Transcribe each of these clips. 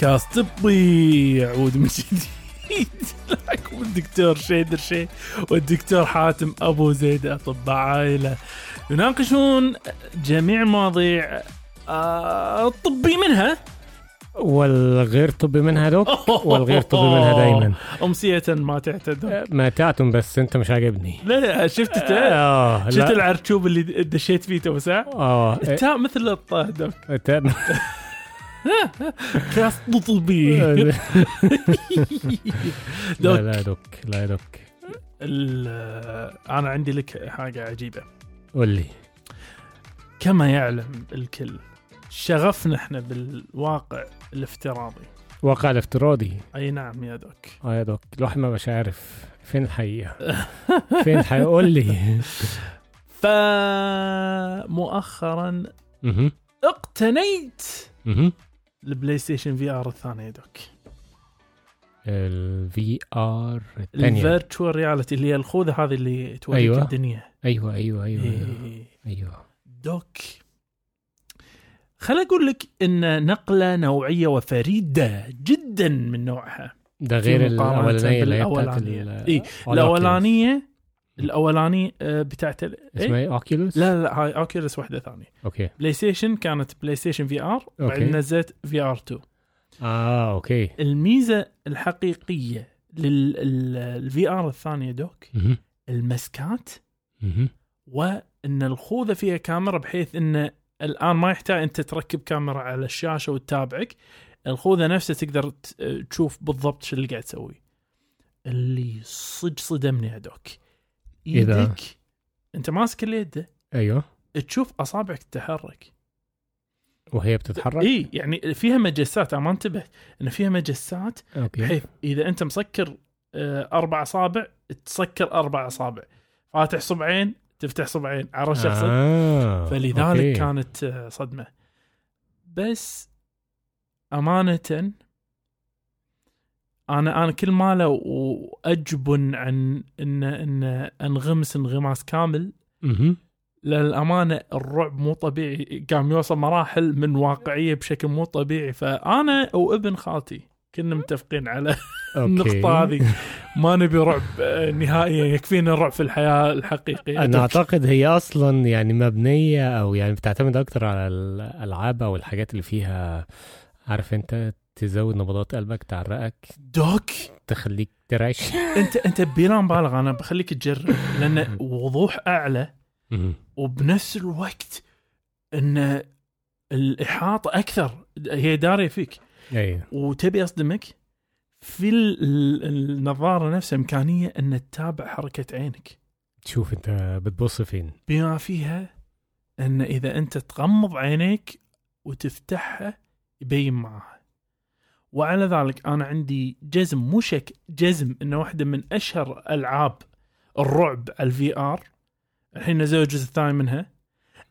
بودكاست طبي. يعود من جديد. لكم الدكتور شيدر شي والدكتور حاتم أبو زيد أطباء عائلة. يناقشون جميع المواضيع آه، الطبي منها. والغير طبي منها دوك والغير طبي منها دايما. أمسية ما تعتذر. ماتعتم بس أنت مش عاجبني. لا لا شفت آه شفت العرشوب اللي دشيت فيه تو ساعه آه التاء مثل الطه دوك كاست طبي لا لا دوك لا دوك أنا عندي لك حاجة عجيبه قول لي كما يعلم الكل شغفنا إحنا بالواقع الافتراضي واقع الافتراضي اي نعم يا دوك آه يا دوك الواحد ما بقاش عارف فين الحقيقة فين الحقيقة قول لي فمؤخرا. اقتنيت. ال PlayStation VR الثانية يا doc ال VR الثانية ال virtual reality اللي هي الخوذة هذه اللي توريك أيوة. الدنيا أيوه أيوه أيوه أيوه, إيه. أيوة. doc خل أقول لك إن نقلة نوعية وفريدة جدا من نوعها ده غير الأولانية اللي هي إيه، Oculus. الأولانية الاولانيه آه، بتاعت إيه؟ إيه Oculus لا لا لا هاي Oculus واحدة ثانية okay PlayStation كانت PlayStation VR بعدين. نزلت VR 2 آه okay الميزة الحقيقية لل VR الثانية doc مهم. المسكات مهم. وإن الخوذة فيها كاميرا بحيث إن الآن ما يحتاج أنت تركب كاميرا على الشاشة وتتابعك الخوذة نفسها تقدر تشوف بالضبط شو اللي قاعد تسوي اللي صج صدمني يا doc إذا؟ أنت ماسك اليد أيوه تشوف أصابعك تتحرك وهي بتتحرك إي يعني فيها مجسات أنا ما انتبه إن فيها مجسات okay بحيث إذا أنت مسكر آه، أربع أصابع تسكر أربع أصابع فاتح صبعين تفتح صبعين عرفت أقصد؟ آه. فلذلك okay. كانت آه، صدمة بس أمانة أنا أنا كل ما لو واجبن عن ان إن أنغمس انغماس كامل. للأمانة الرعب مو طبيعي. قام يوصل مراحل من واقعية بشكل مو طبيعي. فأنا وابن خالتي كنا متفقين على أوكي. النقطة هذه. ما نبي رعب آه، نهائيا. يكفينا الرعب في الحياة الحقيقية. أنا أعتقد هي أصلا يعني مبنية أو يعني بتعتمد أكتر على الألعاب أو الحاجات اللي فيها. عارف أنت تزود نبضات قلبك تعرقك دوك! تخليك ترعش. انت انت بلا مبالغة أنا بخليك تجرب لأن وضوح أعلى. وبنفس الوقت إن الإحاطة أكثر هي دارية فيك. أيوه وتبي أصدمك في ال- ال- النظارة نفسها إمكانية إن تتابع حركة عينك. تشوف أنت بتبص فين. بما فيها إن إذا أنت تغمض عينيك وتفتحها يبين معاها وعلى ذلك أنا عندي جزم مو شك جزم إنه واحدة من أشهر ألعاب الرعب ال VR الحين نزلوا الجزء الثاني منها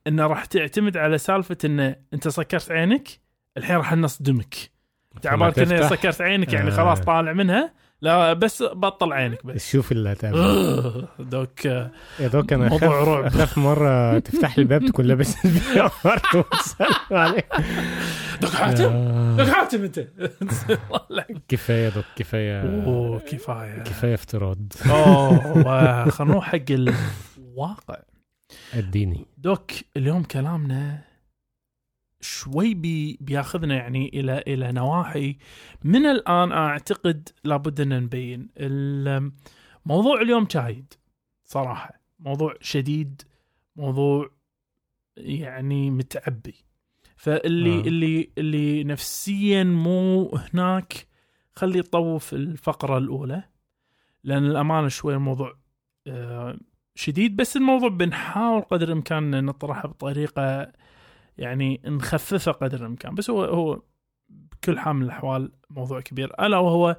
إنه راح تعتمد على سالفة إنه أنت سكرت عينك الحين راح نصدمك كأنه تفتح. سكرت عينك يعني آه. خلاص طالع منها لا بس بطل عينك بس. شوف اللي هتعمل. doc يا doc أنا موضوع اخاف رعب. أخاف مرة تفتح لي الباب تكون لابس VR وتسلم عليك. doc حاتم آه. doc حاتم أنت. كفاية doc كفاية. أوه كفاية. كفاية افتراض. أوه خلينا نروح حق الواقع. أديني. doc اليوم كلامنا شوي بي بياخذنا يعني إلى إلى نواحي. من الآن أعتقد لابد أن نبين الموضوع اليوم شايد صراحة. موضوع شديد موضوع يعني متعبي. فاللي آه. اللي اللي نفسيا مو هناك خلي يطوف الفقرة الأولى لأن الأمانة شوي الموضوع آه، شديد. بس الموضوع بنحاول قدر الإمكان نطرحه بطريقة يعني نخففه قدر الإمكان. بس هو هو بكل حال من الأحوال موضوع كبير. ألا وهو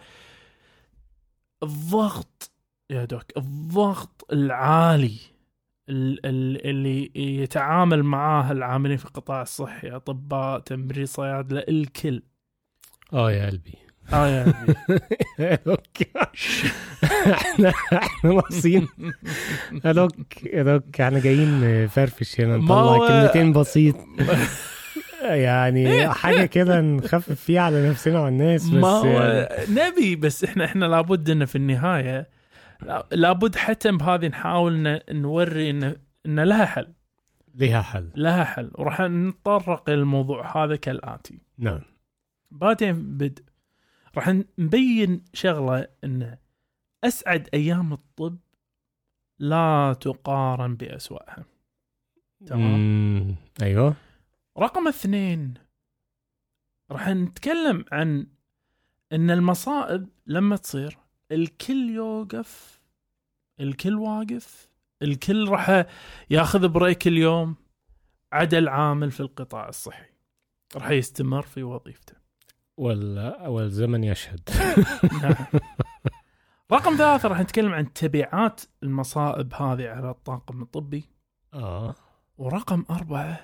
الضغط يا دوك الضغط العالي ال- ال- اللي يتعامل معاه العاملين في القطاع الصحي أطباء تمريض صيادلة الكل. آه يا قلبي. آه يا. أوكي إحنا إحنا ناقصين يا دوك يا دوك إحنا جايين نفرفش هنا. نطلع كلمتين بسيط. يعني حاجة كده نخفف فيها على نفسنا والناس بس ما هو يعني نبي بس إحنا إحنا لابد إنه في النهاية لا- لابد حتى بهذه نحاول نوري ان إن لها حل. ليها حل. لها حل. وراح نتطرق إلى الموضوع هذا كالآتي. نعم. بعدين بدء راح نبين شغلة ان أسعد أيام الطب لا تقارن بأسوأها. تمام؟ أيوه. رقم اثنين راح نتكلم عن إن المصائب لما تصير الكل يوقف الكل واقف الكل راح ياخذ بريك اليوم عدا العامل في القطاع الصحي. راح يستمر في وظيفته. وال... والزمن يشهد. رقم ثلاثة راح نتكلم عن تبعات المصائب هذه على الطاقم الطبي. آه. ورقم أربعة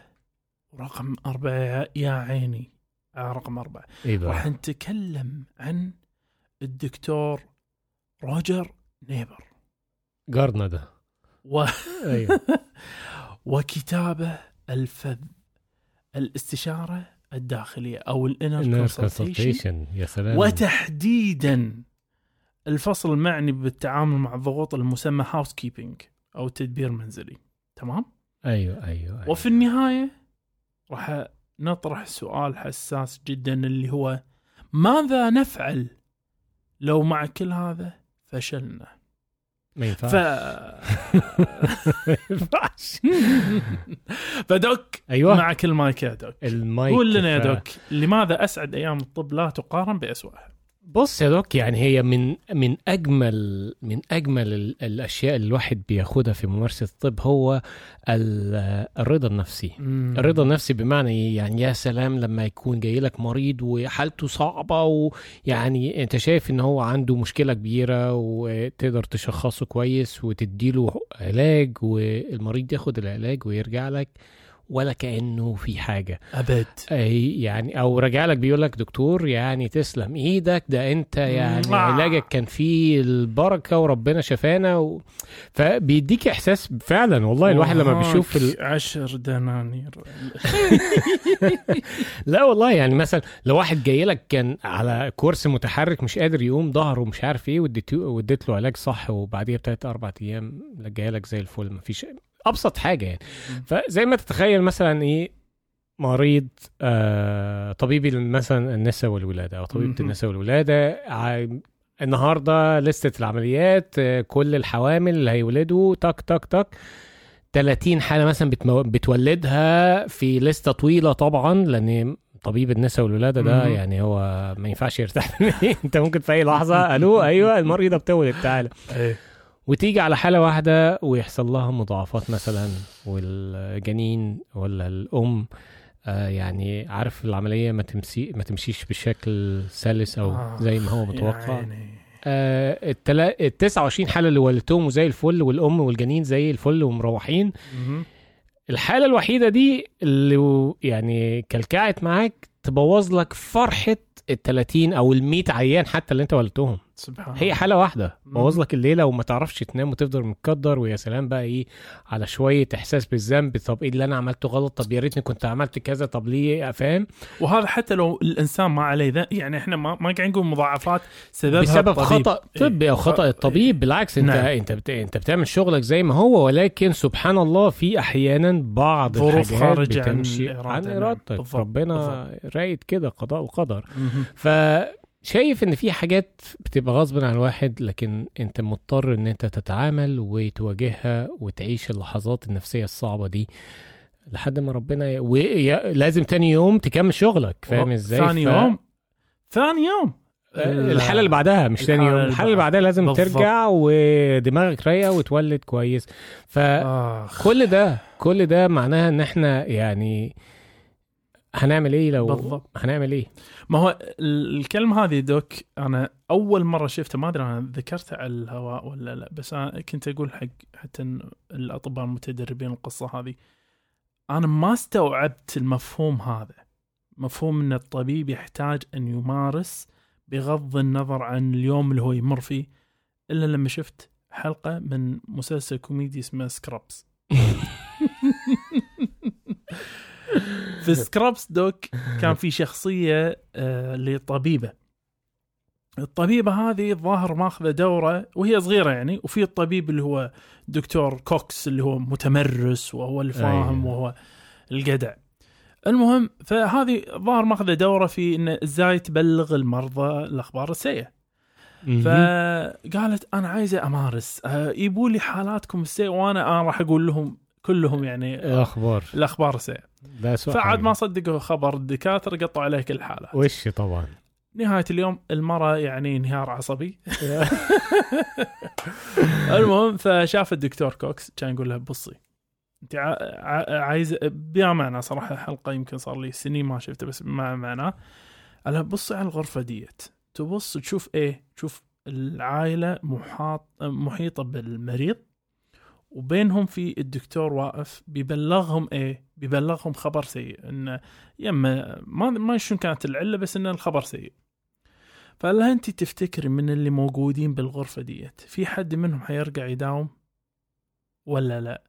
ورقم أربعة يا- عيني. آه رقم أربعة. راح نتكلم عن الدكتور روجر نيبر. جارنا ده. و... أيوه. وكتابه الفذ الاستشارة الداخلية أو ال inner consultation يا سلام وتحديدا الفصل المعني بالتعامل مع الضغوط المسمى housekeeping أو تدبير منزلي تمام؟ أيوه أيوه, أيوة. وفي النهاية راح نطرح سؤال حساس جدا اللي هو ماذا نفعل لو مع كل هذا فشلنا ما ينفعش. ف ما ينفعش. فدوك أيوه. معك المايك يا دوك. المايك قول لنا يا دوك لماذا أسعد أيام الطب لا تقارن باسواها بص يا دوك يعني هي من من أجمل من أجمل ال- الأشياء اللي الواحد بياخدها في ممارسة الطب هو ال- الرضا النفسي. الرضا النفسي بمعنى إيه؟ يعني يا سلام لما يكون جاي لك مريض وحالته صعبة ويعني أنت شايف إن هو عنده مشكلة كبيرة وتقدر تشخصه كويس وتديله علاج والمريض ياخد العلاج ويرجع لك. ولا كأنه في حاجة. أبد. أي يعني أو راجع لك بيقول لك دكتور يعني تسلم إيدك ده أنت يعني مع. علاجك كان فيه البركة وربنا شفانا و... فبيديك إحساس فعلا والله الواحد لما بيشوف ال... عشر دنانير. لا والله يعني مثلا لو واحد جاي لك كان على كورس متحرك مش قادر يقوم ظهره ومش عارف إيه واديت له علاج صح وبعديها بتلات أربع أيام جاي لك زي الفل مفيش أبسط حاجة يعني. فزي ما تتخيل مثلا إيه مريض آه طبيبي مثلا النساء والولادة أو طبيبة. النساء والولادة النهارده لستة العمليات آه، كل الحوامل اللي هيولدوا تك تك تك 30 حالة مثلا بتمو... بتولدها في لستة طويلة طبعا لأن طبيب النساء والولادة ده. يعني هو ما ينفعش يرتاح. أنت ممكن في أي لحظة ألو أيوه المريضة بتولد تعالى. إيه. وتيجي على حالة واحدة ويحصل لها مضاعفات مثلا والجنين ولا الأم آه يعني عارف العملية ما تمشي ما تمشيش بشكل سلس أو آه، زي ما هو متوقع عيني. آه التلا... ال 29 حالة اللي ولدتهم وزي الفل والأم والجنين زي الفل ومروحين مهم. الحالة الوحيدة دي اللي يعني كلكعت معاك تبوظ لك فرحة ال 30 أو ال 100 عيان حتى اللي أنت ولدتهم سبحان هي حالة واحدة مم. بوظ لك الليلة وما تعرفش تنام وتفضل متقدر ويا سلام بقى إيه على شوية إحساس بالذنب طب إيه اللي أنا عملته غلط طب يا ريتني كنت عملت كذا طب ليه فاهم وهذا حتى لو الإنسان ما عليه ذا يعني إحنا ما ما قاعد نقول مضاعفات سببها بسبب الطبيب. خطأ طبي أو إيه. خطأ الطبيب بالعكس انت نعم. أنت بت... أنت بتعمل شغلك زي ما هو ولكن سبحان الله في أحيانا بعض ظروف عن بتمشي عن. إرادتك ربنا رايد كده قضاء وقدر مهم. فشايف إن في حاجات بتبقى غصب عن الواحد لكن أنت مضطر إن أنت تتعامل وتواجهها وتعيش اللحظات النفسية الصعبة دي لحد ما ربنا ي... ولازم تاني يوم تكمل شغلك فاهم إزاي؟ ثاني ف- يوم؟ ثاني يوم؟ الحالة اللي بعدها مش تاني يوم الحالة اللي بعدها لازم بالضبط. ترجع ودماغك رايقة وتولد كويس. فكل. ده كل ده معناها إن إحنا يعني هنعمل إيه لو بالضبط. هنعمل إيه؟ ما هو ال- الكلمة هذه دوك أنا أول مرة شفتها ما أدري أنا ذكرتها على الهواء ولا لا بس أنا كنت أقول حق حتى إن الأطباء المتدربين القصة هذه أنا ما استوعبت المفهوم هذا. مفهوم أن الطبيب يحتاج أن يمارس بغض النظر عن اليوم اللي هو يمر فيه إلا لما شفت حلقة من مسلسل كوميدي اسمه سكرابس في سكرابس doc كان في شخصية آه لطبيبة الطبيبة هذه الظاهر ماخذة دورة وهي صغيرة يعني وفي الطبيب اللي هو دكتور كوكس اللي هو متمرس وهو الفاهم. وهو الجدع المهم فهذه ظاهر ماخذة دورة في انه إزاي تبلغ المرضى الأخبار السيئة. فقالت أنا عايزة أمارس آه، يبوا لي حالاتكم السيئة وأنا أنا راح أقول لهم كلهم يعني آه، أخبار الأخبار السيئه ده سؤال فعاد. ما صدقوا خبر الدكاتره قطعوا عليه كل الحالات وش طبعا؟ نهاية اليوم المرأة يعني انهيار عصبي. المهم فشاف الدكتور كوكس كان يقول لها بصي انت ع- ع- عايزه بما معنى صراحة حلقه يمكن صار لي سنين ما شفته بس ما معناه قال لها بصي على الغرفة ديت تبص تشوف إيه؟ تشوف العائلة محاط محيطة بالمريض وبينهم في الدكتور واقف بيبلغهم إيه؟ بيبلغهم خبر سيء. انه يما ما ما شنو كانت العلة بس ان الخبر سيء. لها أنت تفتكري من اللي موجودين بالغرفة ديت في حد منهم حيرجع يداوم؟ ولا لا؟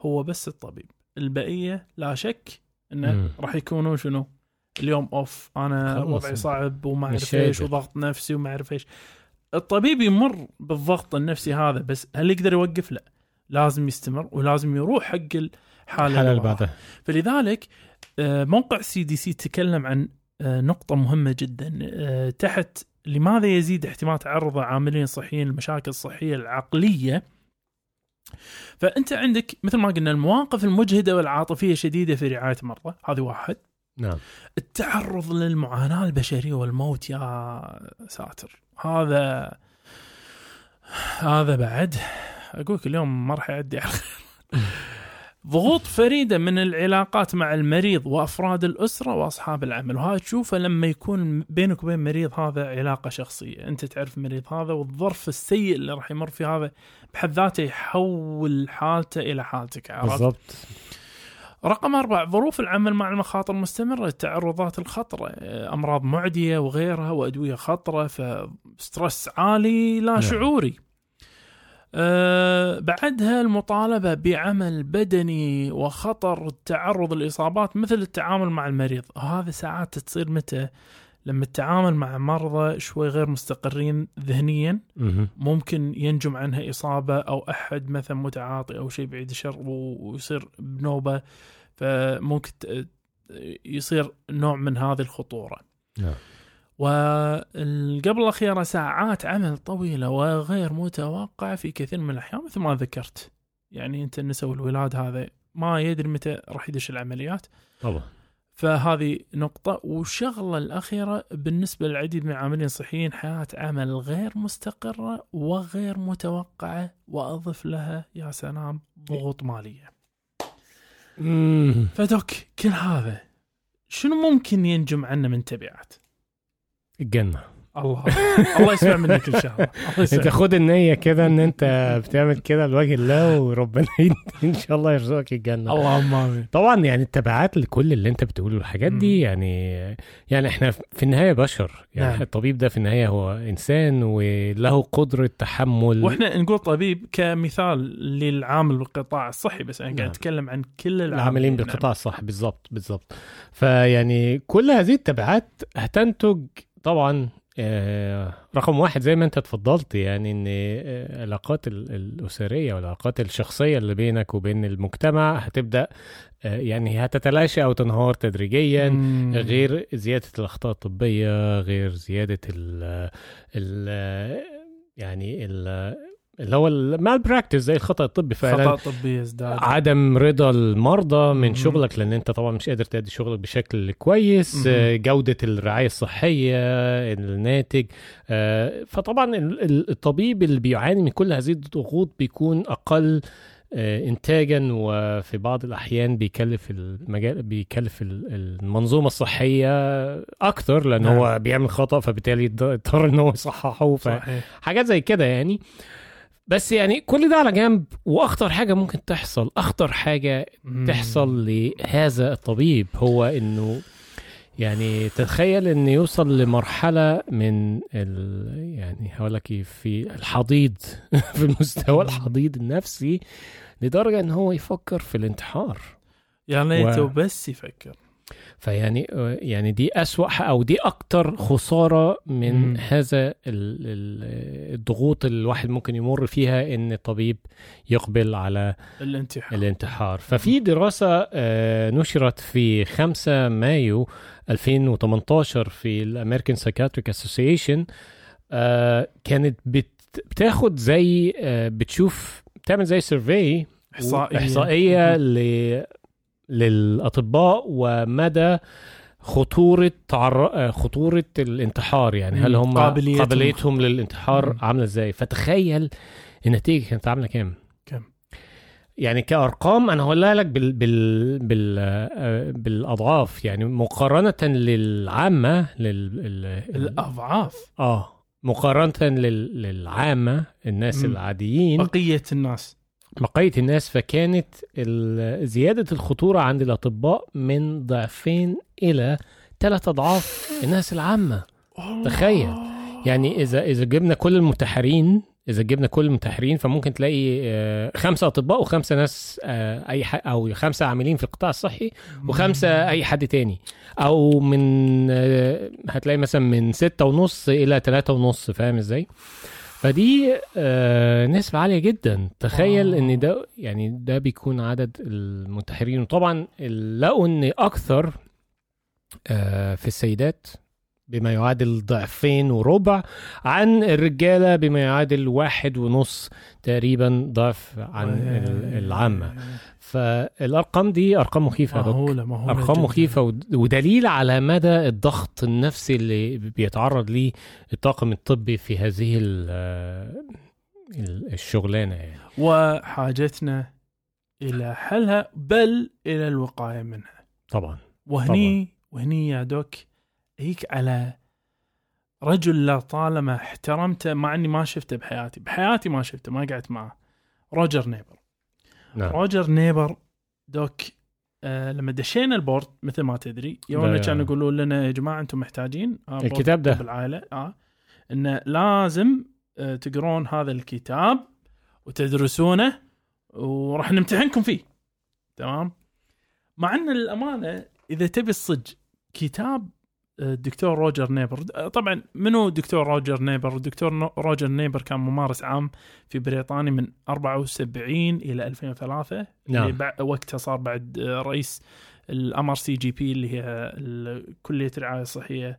هو بس الطبيب. البقية لا شك انه. راح يكونوا شنو؟ اليوم أوف أنا. وضعي صعب وما أعرف إيش. وضغط نفسي وما أعرف إيش. الطبيب يمر بالضغط النفسي هذا بس هل يقدر يوقف؟ لا. لازم يستمر ولازم يروح حق الحاله اللي. بعدها فلذلك آه، موقع CDC تكلم عن آه، نقطة مهمة جدا. آه، تحت لماذا يزيد احتمال تعرض عاملين صحيين للمشاكل الصحية العقلية؟ فأنت عندك مثل ما قلنا المواقف المجهدة والعاطفية شديدة في رعاية المرضى هذه واحد. نعم. التعرض للمعاناة البشرية والموت يا ساتر. هذا هذا بعد. أقولك اليوم ما راح يعدي على خير ضغوط فريدة من العلاقات مع المريض وأفراد الأسرة وأصحاب العمل. وهذا تشوفه لما يكون بينك وبين مريض هذا علاقة شخصية. أنت تعرف المريض هذا والظرف السيء اللي راح يمر فيه هذا بحد ذاته يحول حالته إلى حالتك عرفت؟ بالضبط. رقم أربعة ظروف العمل مع المخاطر المستمرة التعرضات الخطرة أمراض معدية وغيرها وأدوية خطرة فسترس عالي لا نعم. شعوري. أه بعدها المطالبة بعمل بدني وخطر التعرض لإصابات مثل التعامل مع المريض هذا ساعات تصير متى لما التعامل مع مرضى شوي غير مستقرين ذهنيا. ممكن ينجم عنها إصابة أو أحد مثلا متعاطي أو شيء بعيد الشر ويصير بنوبة فممكن يصير نوع من هذه الخطورة نعم. وقبل الأخيرة ساعات عمل طويلة وغير متوقعة في كثير من الأحيان مثل ما ذكرت. يعني أنت النساء والولاد هذا ما يدري متى راح يدش العمليات. طبعا. فهذه نقطة. والشغلة الأخيرة بالنسبة للعديد من العاملين الصحيين حياة عمل غير مستقرة وغير متوقعة وأضف لها يا سلام ضغوط مالية. مم. فدوك كل هذا شنو ممكن ينجم عنه من تبعات؟ الجنة. الله. الله يسمع منك إن شاء الله. الله أنت خد النية كده إن أنت بتعمل كده لوجه الله وربنا إن شاء الله يرزقك الجنة. اللهم آمين. طبعا يعني التبعات لكل اللي أنت بتقوله الحاجات دي. يعني يعني إحنا في النهاية بشر. يعني نعم. الطبيب ده في النهاية هو إنسان وله قدرة تحمل وإحنا نقول طبيب كمثال للعامل بالقطاع الصحي بس أنا قاعد نعم. أتكلم عن كل العاملين. نعم. بالقطاع الصحي. بالظبط بالظبط فيعني كل هذه التبعات هتنتج طبعا آه، رقم واحد زي ما انت اتفضلت يعني إن آه، العلاقات ال- الأسرية والعلاقات الشخصية اللي بينك وبين المجتمع هتبدأ آه، يعني هتتلاشى أو تنهار تدريجيا مم. غير زيادة الأخطاء الطبية غير زيادة ال ال يعني ال اللي هو المال براكتس زي الخطأ الطبي فعلا. خطا طبي يزداد عدم رضا المرضى من مم. شغلك لأن أنت طبعا مش قادر تأدي شغلك بشكل كويس. مم. آه، جودة الرعاية الصحية الناتج. آه، فطبعا ال- ال- الطبيب اللي بيعاني من كل هذه الضغوط بيكون أقل آه، انتاجا وفي بعض الأحيان بيكلف المجال بيكلف ال- المنظومة الصحية أكتر لأن نعم. هو بيعمل خطأ فبالتالي يضطر إن هو يصححه. ف- صحيح. حاجات زي كده يعني. بس يعني كل ده على جنب وأخطر حاجة ممكن تحصل أخطر حاجة. تحصل لهذا الطبيب هو إنه يعني تتخيل انه يوصل لمرحلة من ال يعني هقول لك إيه، في الحضيض في المستوى الحضيض النفسي لدرجة إن هو يفكر في الانتحار. ليته و- بس يفكر. فيعني يعني دي أسوأ أو دي أكتر خسارة من مم. م. هذا ال- ال- الضغوط اللي الواحد ممكن يمر فيها إن الطبيب يقبل على الانتحار الانتحار ففي دراسة آه، نشرت في 5 مايو 2018 في ال American Psychiatric Association كانت بت- بتاخد زي آه، بتشوف بتعمل زي survey إحصائية إحصائية ل... للأطباء ومدى خطورة تعر... خطورة الانتحار يعني هل. هم قابليتهم. قابليتهم للانتحار مم. عاملة إزاي فتخيل النتيجة كانت عاملة كام كم؟ يعني كأرقام أنا هقولها لك بال بال بال آه، بالأضعاف يعني مقارنة للعامة لل ال- الأضعاف آه مقارنة لل... للعامة الناس مم. العاديين بقية الناس بقية الناس فكانت زيادة الخطورة عند الأطباء من ضعفين إلى ثلاث أضعاف الناس العامة تخيل. يعني إذا إذا جبنا كل المنتحرين إذا جبنا كل المنتحرين فممكن تلاقي آه، خمسة أطباء وخمسة ناس آه، أي أو خمسة عاملين في القطاع الصحي وخمسة أي حد تاني أو من آه، هتلاقي مثلا من ستة ونص إلى ثلاثة ونص فاهم إزاي؟ فدي آه نسبة عالية جدا تخيل آه. إن ده يعني ده بيكون عدد المنتحرين وطبعا لقوا إن أكثر آه في السيدات بما يعادل ضعفين وربع عن الرجالة بما يعادل واحد ونص تقريبا ضعف عن ال- العامة. فالأرقام دي أرقام مخيفة يا دكتور. مهولة مهولة أرقام. مخيفة ود- ودليل على مدى الضغط النفسي اللي بيتعرض ليه الطاقم الطبي في هذه ال- ال- الشغلانة يعني. وحاجتنا إلى حلها بل إلى الوقاية منها. طبعا. وهني وهني يا دوك هيك على رجل لا طالما احترمته مع إني ما شفته بحياتي. بحياتي ما شفته ما قعدت معه. روجر نيبر. نعم. روجر نيبر doc آه لما دشينا ال board مثل ما تدري يومنا كانوا يقولون لنا يا جماعة أنتم محتاجين آه الكتاب ده. طب العائله آه. إنه لازم آه تقرون هذا الكتاب وتدرسونه وراح نمتحنكم فيه. تمام؟ مع إن للامانه إذا تبي الصج كتاب الدكتور روجر نيبر طبعا منو دكتور روجر نيبر الدكتور روجر نيبر كان ممارس عام في بريطانيا من 74 إلى 2003 نعم. اللي وقتها صار بعد آه، رئيس ال MRCGP اللي هي كلية الرعاية الصحية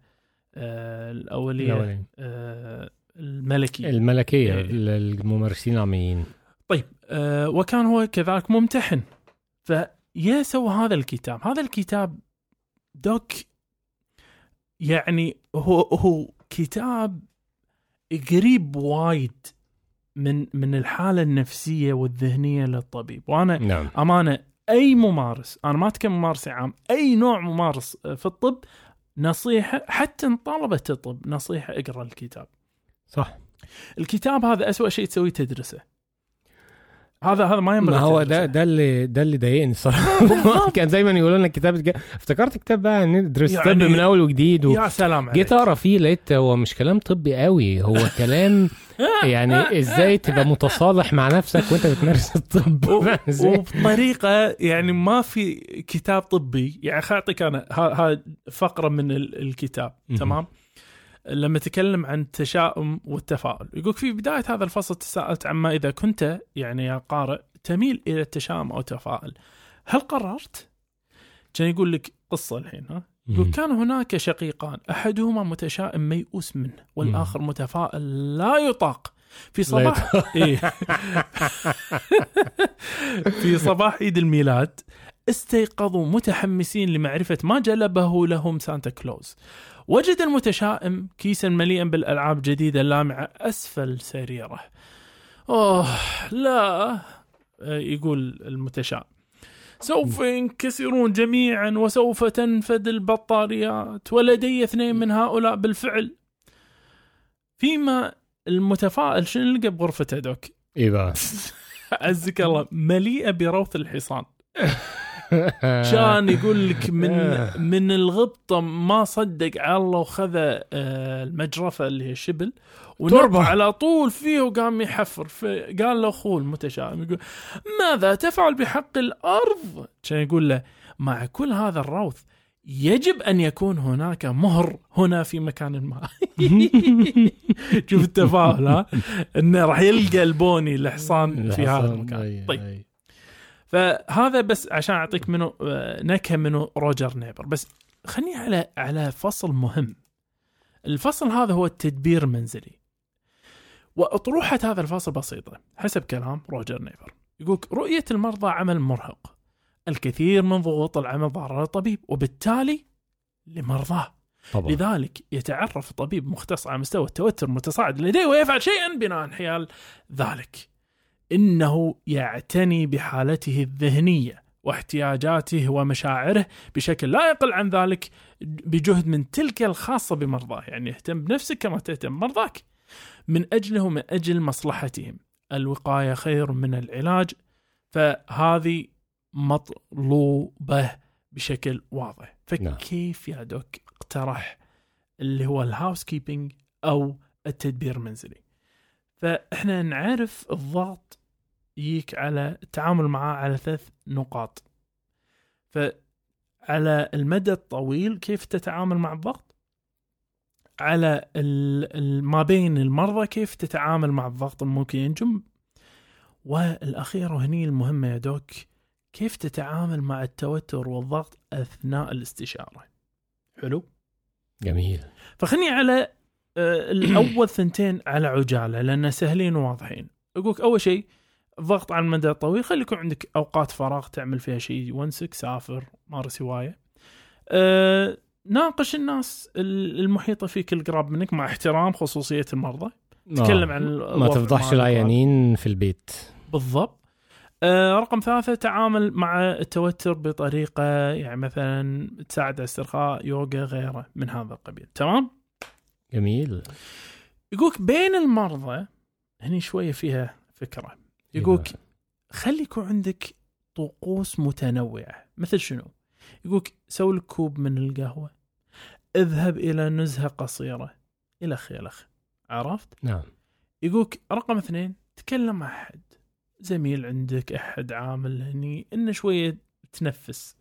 آه، الأولية. آه، الملكي الملكية إيه. الممارسين العاميين طيب وكان هو كذلك ممتحن فيا سوى هذا الكتاب هذا الكتاب doc يعني هو هو كتاب قريب وايد من من الحالة النفسية والذهنية للطبيب. وأنا نعم. أمانة أي ممارس أنا ما أتكلم ممارس عام أي نوع ممارس في الطب نصيحة حتى طلبه الطب نصيحة اقرأ الكتاب. صح. الكتاب هذا أسوأ شيء تسويه تدرسه. هذا هذا ما ينبغي ما هو. ده ده اللي ده اللي ضايقني الصراحة كان دايما يقولوا لنا الكتاب افتكرت كتاب بقى ندرس يعني- طب من أول وجديد و... يا سلام عليك جيت أقرأ فيه لقيت هو مش كلام طبي قوي هو كلام يعني إزاي تبقى متصالح مع نفسك وأنت بتمارس الطب و-؟ وبطريقة يعني ما في كتاب طبي يعني خل اعطيك أنا ها- ها فقرة من ال- الكتاب. تمام لما تكلم عن التشاؤم والتفاؤل يقول في بداية هذا الفصل تساءلت عما إذا كنت يعني يا قارئ تميل إلى التشاؤم أو التفاؤل هل قررت؟ كان يقول لك قصة الحين ها يقول. كان هناك شقيقان أحدهما متشائم ميؤوس منه والآخر متفائل لا يطاق في صباح إيه. في صباح عيد الميلاد استيقظوا متحمسين لمعرفة ما جلبه لهم سانتا كلوز وجد المتشائم كيسا مليئا بالألعاب جديدة لامعة أسفل سريرة. أوه لا يقول المتشائم. سوف ينكسرون جميعا وسوف تنفد البطاريات ولدي اثنين من هؤلاء بالفعل. فيما المتفائل شنو لقى بغرفته دوك بقى عزك الله مليئة بروث الحصان. كان يقول لك من من الغبطة ما صدق على الله وخذ آه، المجرفة اللي هي ونبع تربة. على طول فيه وقام يحفر. فقال له أخوه المتشائم يقول ماذا تفعل بحق الأرض؟ كان يقول له مع كل هذا الروث يجب أن يكون هناك مهر هنا في مكان ما. شوف التفاؤل ها؟ إنه راح يلقى ال pony الحصان في هذا المكان. طيب. فهذا بس عشان أعطيك منه آه، نكهة منه روجر نيبر. بس خليني على على فصل مهم. الفصل هذا هو التدبير المنزلي. وأطروحة هذا الفصل بسيطة حسب كلام روجر نيبر. يقول رؤية المرضى عمل مرهق. الكثير من ضغوط العمل ضار الطبيب وبالتالي لمرضاه. طبعا. لذلك يتعرف الطبيب مختص على مستوى التوتر المتصاعد لديه ويفعل شيئا بناء حيال ذلك. إنه يعتني بحالته الذهنية واحتياجاته ومشاعره بشكل لا يقل عن ذلك بجهد من تلك الخاصة بمرضاه، يعني اهتم بنفسك كما تهتم بمرضاك. من أجله ومن أجل مصلحتهم. الوقاية خير من العلاج فهذه مطلوبة بشكل واضح. نعم. فكيف يا دوك اقترح اللي هو الهاوس كيبنج أو التدبير المنزلي. فإحنا نعرف الضغط يجيك على التعامل معاه على ثلاث نقاط. فعلى المدى الطويل كيف تتعامل مع الضغط؟ على ما بين المرضى كيف تتعامل مع الضغط الممكن ينجم؟ والأخير وهني المهمة يا دوك كيف تتعامل مع التوتر والضغط أثناء الاستشارة؟ حلو؟ جميل. فخلني على آه، الأول ثنتين على عجالة لأن سهلين وواضحين. أقولك أول شيء الضغط على المدى الطويل خلي يكون عندك أوقات فراغ تعمل فيها شيء ونسك سافر مارس هوايه أه ناقش الناس ال- المحيطة فيك القراب منك مع احترام خصوصية المرضى. تكلم آه. عن ما تفضحش. العيانين في البيت. بالضبط. آه رقم ثلاثة تعامل مع التوتر بطريقة يعني مثلا تساعد على استرخاء يوغا غيره من هذا القبيل. تمام؟ جميل. يقولك بين المرضى هني شوية فيها فكرة. يقولك خلي يكون عندك طقوس متنوعة. مثل شنو؟ يقولك سوي لك كوب من القهوة اذهب إلى نزهة قصيرة الخ الخ عرفت؟ نعم. يقولك رقم اثنين تكلم مع أحد. زميل عندك أحد عامل هني انه شوية تنفس.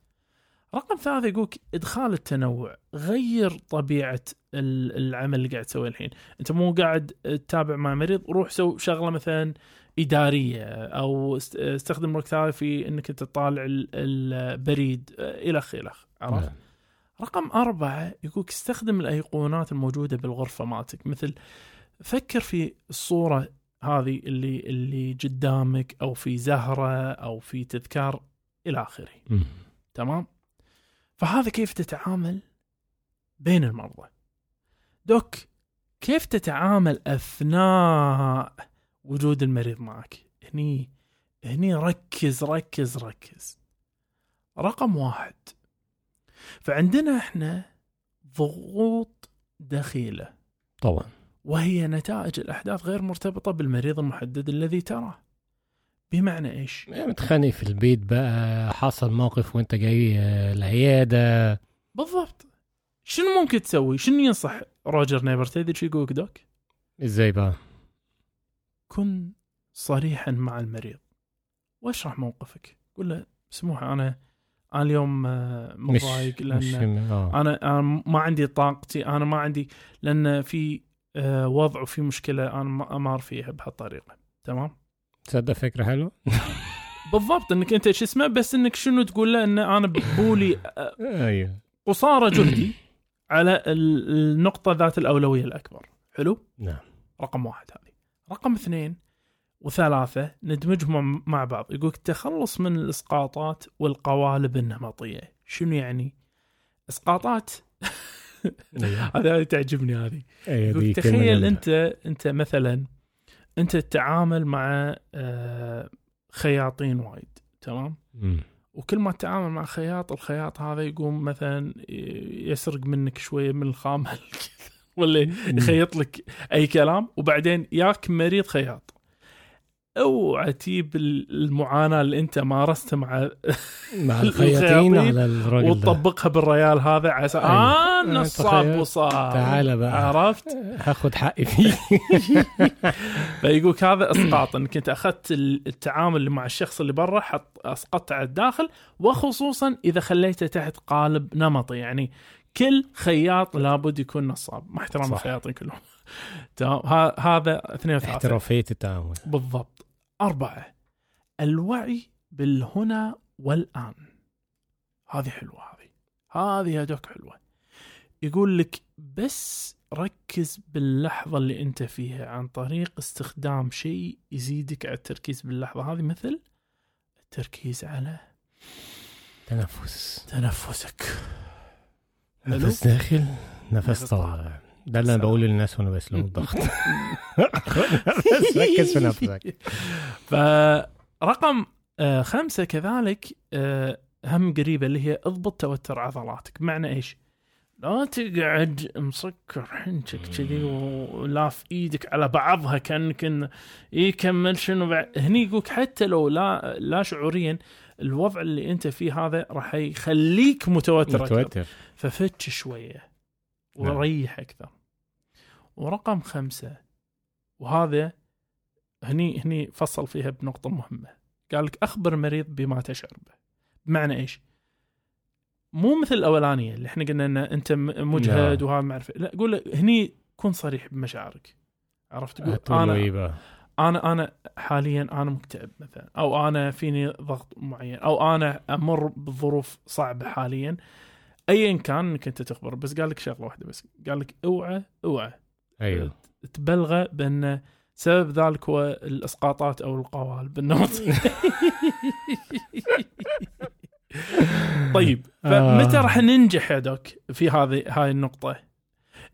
رقم ثلاثة يقولك إدخال التنوع غير طبيعة ال- العمل اللي قاعد تسويه الحين. أنت مو قاعد تتابع مع مريض روح سو شغلة مثلا إدارية أو است- استخدم هذا في أنت تطالع ال- البريد إلخ إلخ عرفت؟ نعم. رقم أربعة يقولك استخدم الأيقونات الموجودة بالغرفة مالتك مثل فكر في الصورة هذه اللي اللي قدامك أو في زهرة أو في تذكار إلى آخره. تمام فهذا كيف تتعامل بين المرضى دوك كيف تتعامل أثناء وجود المريض معك. هني هني ركز ركز ركز. رقم واحد. فعندنا إحنا ضغوط دخيلة. طبعا. وهي نتائج الأحداث غير مرتبطة بالمريض المحدد الذي تراه. بمعنى إيش؟ يعني متخانق في البيت بقى حصل موقف وانت جاي آه، العيادة. بالضبط. شنو ممكن تسوي؟ شنو ينصح روجر نيبر؟ تدري شو يقولك doc؟ إزاي بقى؟ كن صريحا مع المريض. واشرح موقفك. قول له سموحة أنا أنا اليوم آه، مش مضايق مش أنا أنا ما عندي طاقتي أنا ما عندي لأن في آه، وضع وفي مشكلة أنا ما أمار فيها بهالطريقة. تمام؟ تصدق فكرة حلوة؟ بالضبط إنك أنت شو اسمه بس إنك شنو تقول له؟ إن أنا بولي أيوه. قصارى جهدي على ال- النقطة ذات الأولوية الأكبر. حلو؟ نعم. رقم واحد هذه رقم اثنين وثلاثة ندمجهم مع بعض. يقول التخلص من الإسقاطات والقوالب النمطية شنو يعني؟ إسقاطات؟ أيوه هذه تعجبني هذه. كلمة تخيل. أنت أنت مثلا أنت تتعامل مع آه، خياطين وايد تمام. وكل ما تتعامل مع خياط الخياط هذا يقوم مثلا يسرق منك شوية من الخامة. ولا يخيط لك أي كلام وبعدين ياك مريض خياط. أوعى تجيب المعاناة اللي أنت مارستها مع مع الخياطين على الراجل ده. وتطبقها بالريال هذا على أساس. آه أنت نصاب. وصاب. تعال بقى. عرفت؟ هاخد حقي فيه. فيقولك هذا إسقاط. إنك أنت أخذت التعامل اللي مع الشخص اللي برا حط اسقطته على الداخل وخصوصا إذا خليته تحت قالب نمطي. يعني كل خياط لابد يكون نصاب مع احترام. الخياطين كلهم. تمام؟ هذا اثنين وثلاثة. احترافيه التعامل بالضبط. أربعة. الوعي بالهنا والآن. هذه حلوة هذه. هذه يا دوك حلوة. يقول لك بس ركز باللحظة اللي أنت فيها عن طريق استخدام شيء يزيدك على التركيز باللحظة هذه مثل التركيز على تنفس. تنفسك. نفس داخل نفس طالع. ده اللي أنا. بقوله للناس وأنا بسلم الضغط. بس ركز في نفسك. فرقم آه، خمسة كذلك آه، هم قريبة اللي هي اضبط توتر عضلاتك. بمعنى إيش؟ لا تقعد مسكر حنشك كذي ولاف إيدك على بعضها كأنك إن يكمل شنو بعد. هني يقولك حتى لو لا لا شعوريا الوضع اللي انت فيه هذا راح يخليك متوتر أكثر. متوتر. ففتش شوية نعم. وريح أكثر. ورقم خمسة وهذا هني هني فصل فيها بنقطة مهمة. قال لك أخبر المريض بما تشعر به. بمعنى إيش؟ مو مثل الأولانية اللي إحنا قلنا أن أنت م- مجهد نعم. وهذا ما إيه. لا قول له هني كن صريح بمشاعرك. عرفت؟ تقول هتقول أنا أنا حاليا أنا مكتئب مثلا. أو أنا فيني ضغط معين. أو أنا أمر بظروف صعبة حاليا. ايا كان إنك أنت تخبر بس قال لك شغلة واحدة بس. قال لك اوعى اوعى. أيوه. تبلغه بأن سبب ذلك هو الإسقاطات أو القوالب النمط طيب فمتى آه. راح ننجح يا دوك في هذه هاي النقطة؟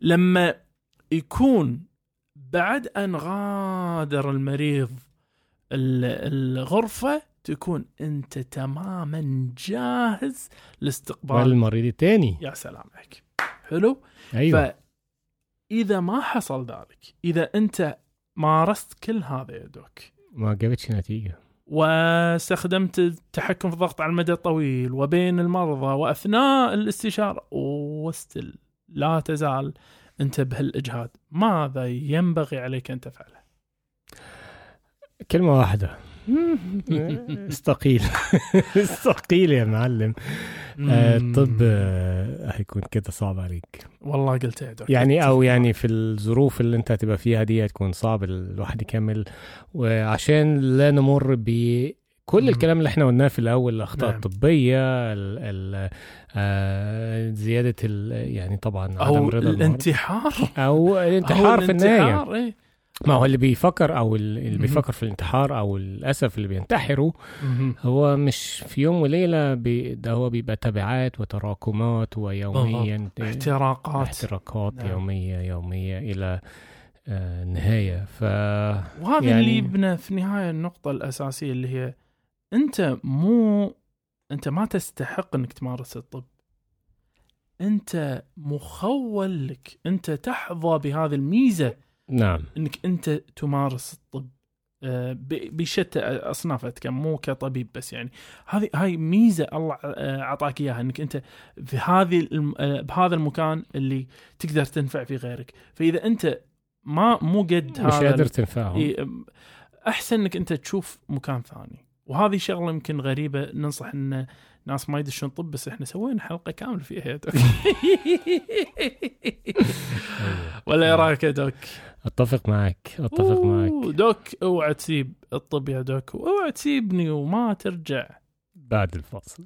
لما يكون بعد أن غادر المريض ال- الغرفة تكون أنت تماما جاهز لاستقبال والمريض الثاني يا سلام عليك. حلو؟ أيوه. فإذا ما حصل ذلك إذا أنت مارست كل هذا يا دوك ما جابتش نتيجة. واستخدمت التحكم في الضغط على المدى الطويل وبين المرضى وأثناء الاستشارة وستل لا تزال أنت بهالإجهاد. ماذا ينبغي عليك أن تفعله؟ كلمة واحدة. استقيل. استقيل يا معلم. آه، الطب آه، هيكون كده صعب عليك. والله قلت يا دوك يعني أو يعني في الظروف اللي أنت هتبقى فيها دي هتكون صعب الواحد يكمل. وعشان لا نمر بكل مم. الكلام اللي إحنا قلناه في الأول الأخطاء نعم. الطبية ال ال آه زيادة ال يعني طبعا عدم أو رضا المرضى الانتحار أو الانتحار في النهاية إيه. ما هو اللي بيفكر أو اللي. بيفكر في الانتحار أو للأسف اللي بينتحروا. هو مش في يوم وليلة بي ده هو بيبقى تبعات وتراكمات ويوميا احتراقات احتراقات نعم. يومية يومية إلى آه النهايه ف وهذا يعني- اللي يبنى في النهاية النقطة الأساسية اللي هي أنت مو أنت ما تستحق إنك تمارس الطب. أنت مخول لك أنت تحظى بهذه الميزة نعم. إنك أنت تمارس الطب. آه، بشتى أصناف أتكلم مو كطبيب بس يعني. هذه هاي ميزة الله آه، أعطاك إياها إنك أنت في هذه آه، بهذا المكان اللي تقدر تنفع فيه غيرك. فإذا أنت ما مو قد مش هذا قادر ال- تنفعهم. أحسن إنك أنت تشوف مكان ثاني. وهذه شغلة يمكن غريبة ننصح إن ناس ما يدشون طب بس إحنا سوينا حلقة كاملة فيها دوك. ولا إيه رأيك يا doc؟ أتفق معك أتفق معك. doc أوعى تسيب الطب يا doc وأوعى تسيبني وما ترجع. بعد الفاصل.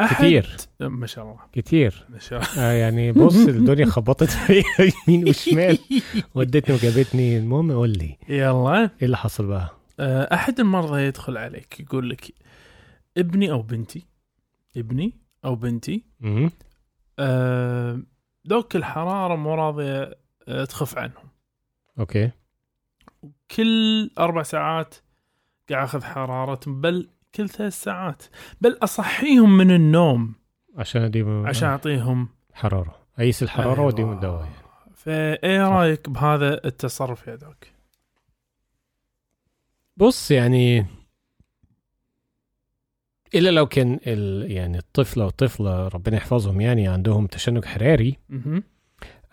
أحد؟ كتير. ما شاء الله. كتير. ما شاء الله. آه يعني بص الدنيا خبطت فيا يمين وشمال. ودتني وجابتني. المهم قول لي يلا. إيه اللي حصل بقى؟ آه، أحد المرضى يدخل عليك يقول لك ابني أو بنتي؟ ابني أو بنتي. آه، دوك الحرارة مو راضيه آه، تخف عنهم. أوكي. كل أربع ساعات قاعد أخذ حرارتهم بل كل ثلاث ساعات بل أصحيهم من النوم عشان أديهم عشان أعطيهم حرارة اقيس الحرارة أيوة. وأديهم الدواء فإيه. رأيك بهذا التصرف يا دوك؟ بص يعني إلا لو كان ال... يعني الطفل أو الطفله ربنا يحفظهم يعني عندهم تشنج حراري.